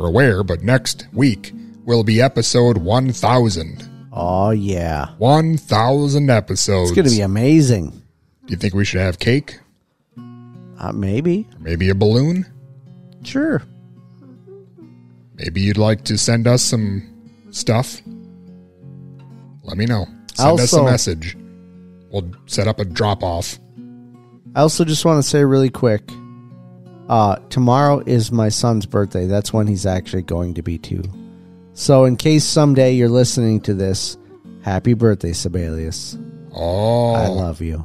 are aware, but next week will be episode 1000. Oh yeah. 1000 episodes. It's gonna be amazing. Do you think we should have cake? Uh, maybe. Maybe a balloon? Sure. Maybe you'd like to send us some stuff? Let me know. Send us a message. We'll set up a drop off. I also just want to say really quick. Uh, tomorrow is my son's birthday. That's when he's actually going to be two. So, in case someday you're listening to this, happy birthday, Sibelius. Oh. I love you.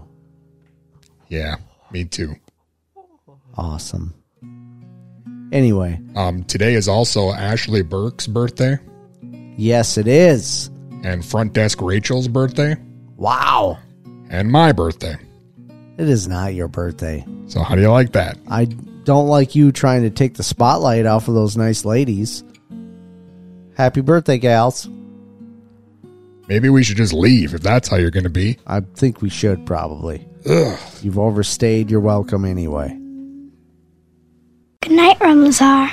Yeah, me too. Awesome. Anyway, Um, today is also Ashley Burke's birthday yes, it is. and Front Desk Rachel's birthday Wow. and my birthday. It is not your birthday. So, how do you like that? I don't like you trying to take the spotlight off of those nice ladies. Happy birthday, gals. Maybe we should just leave if that's how you're going to be. I think we should probably. Ugh. You've overstayed your welcome anyway. Good night, Ramazar.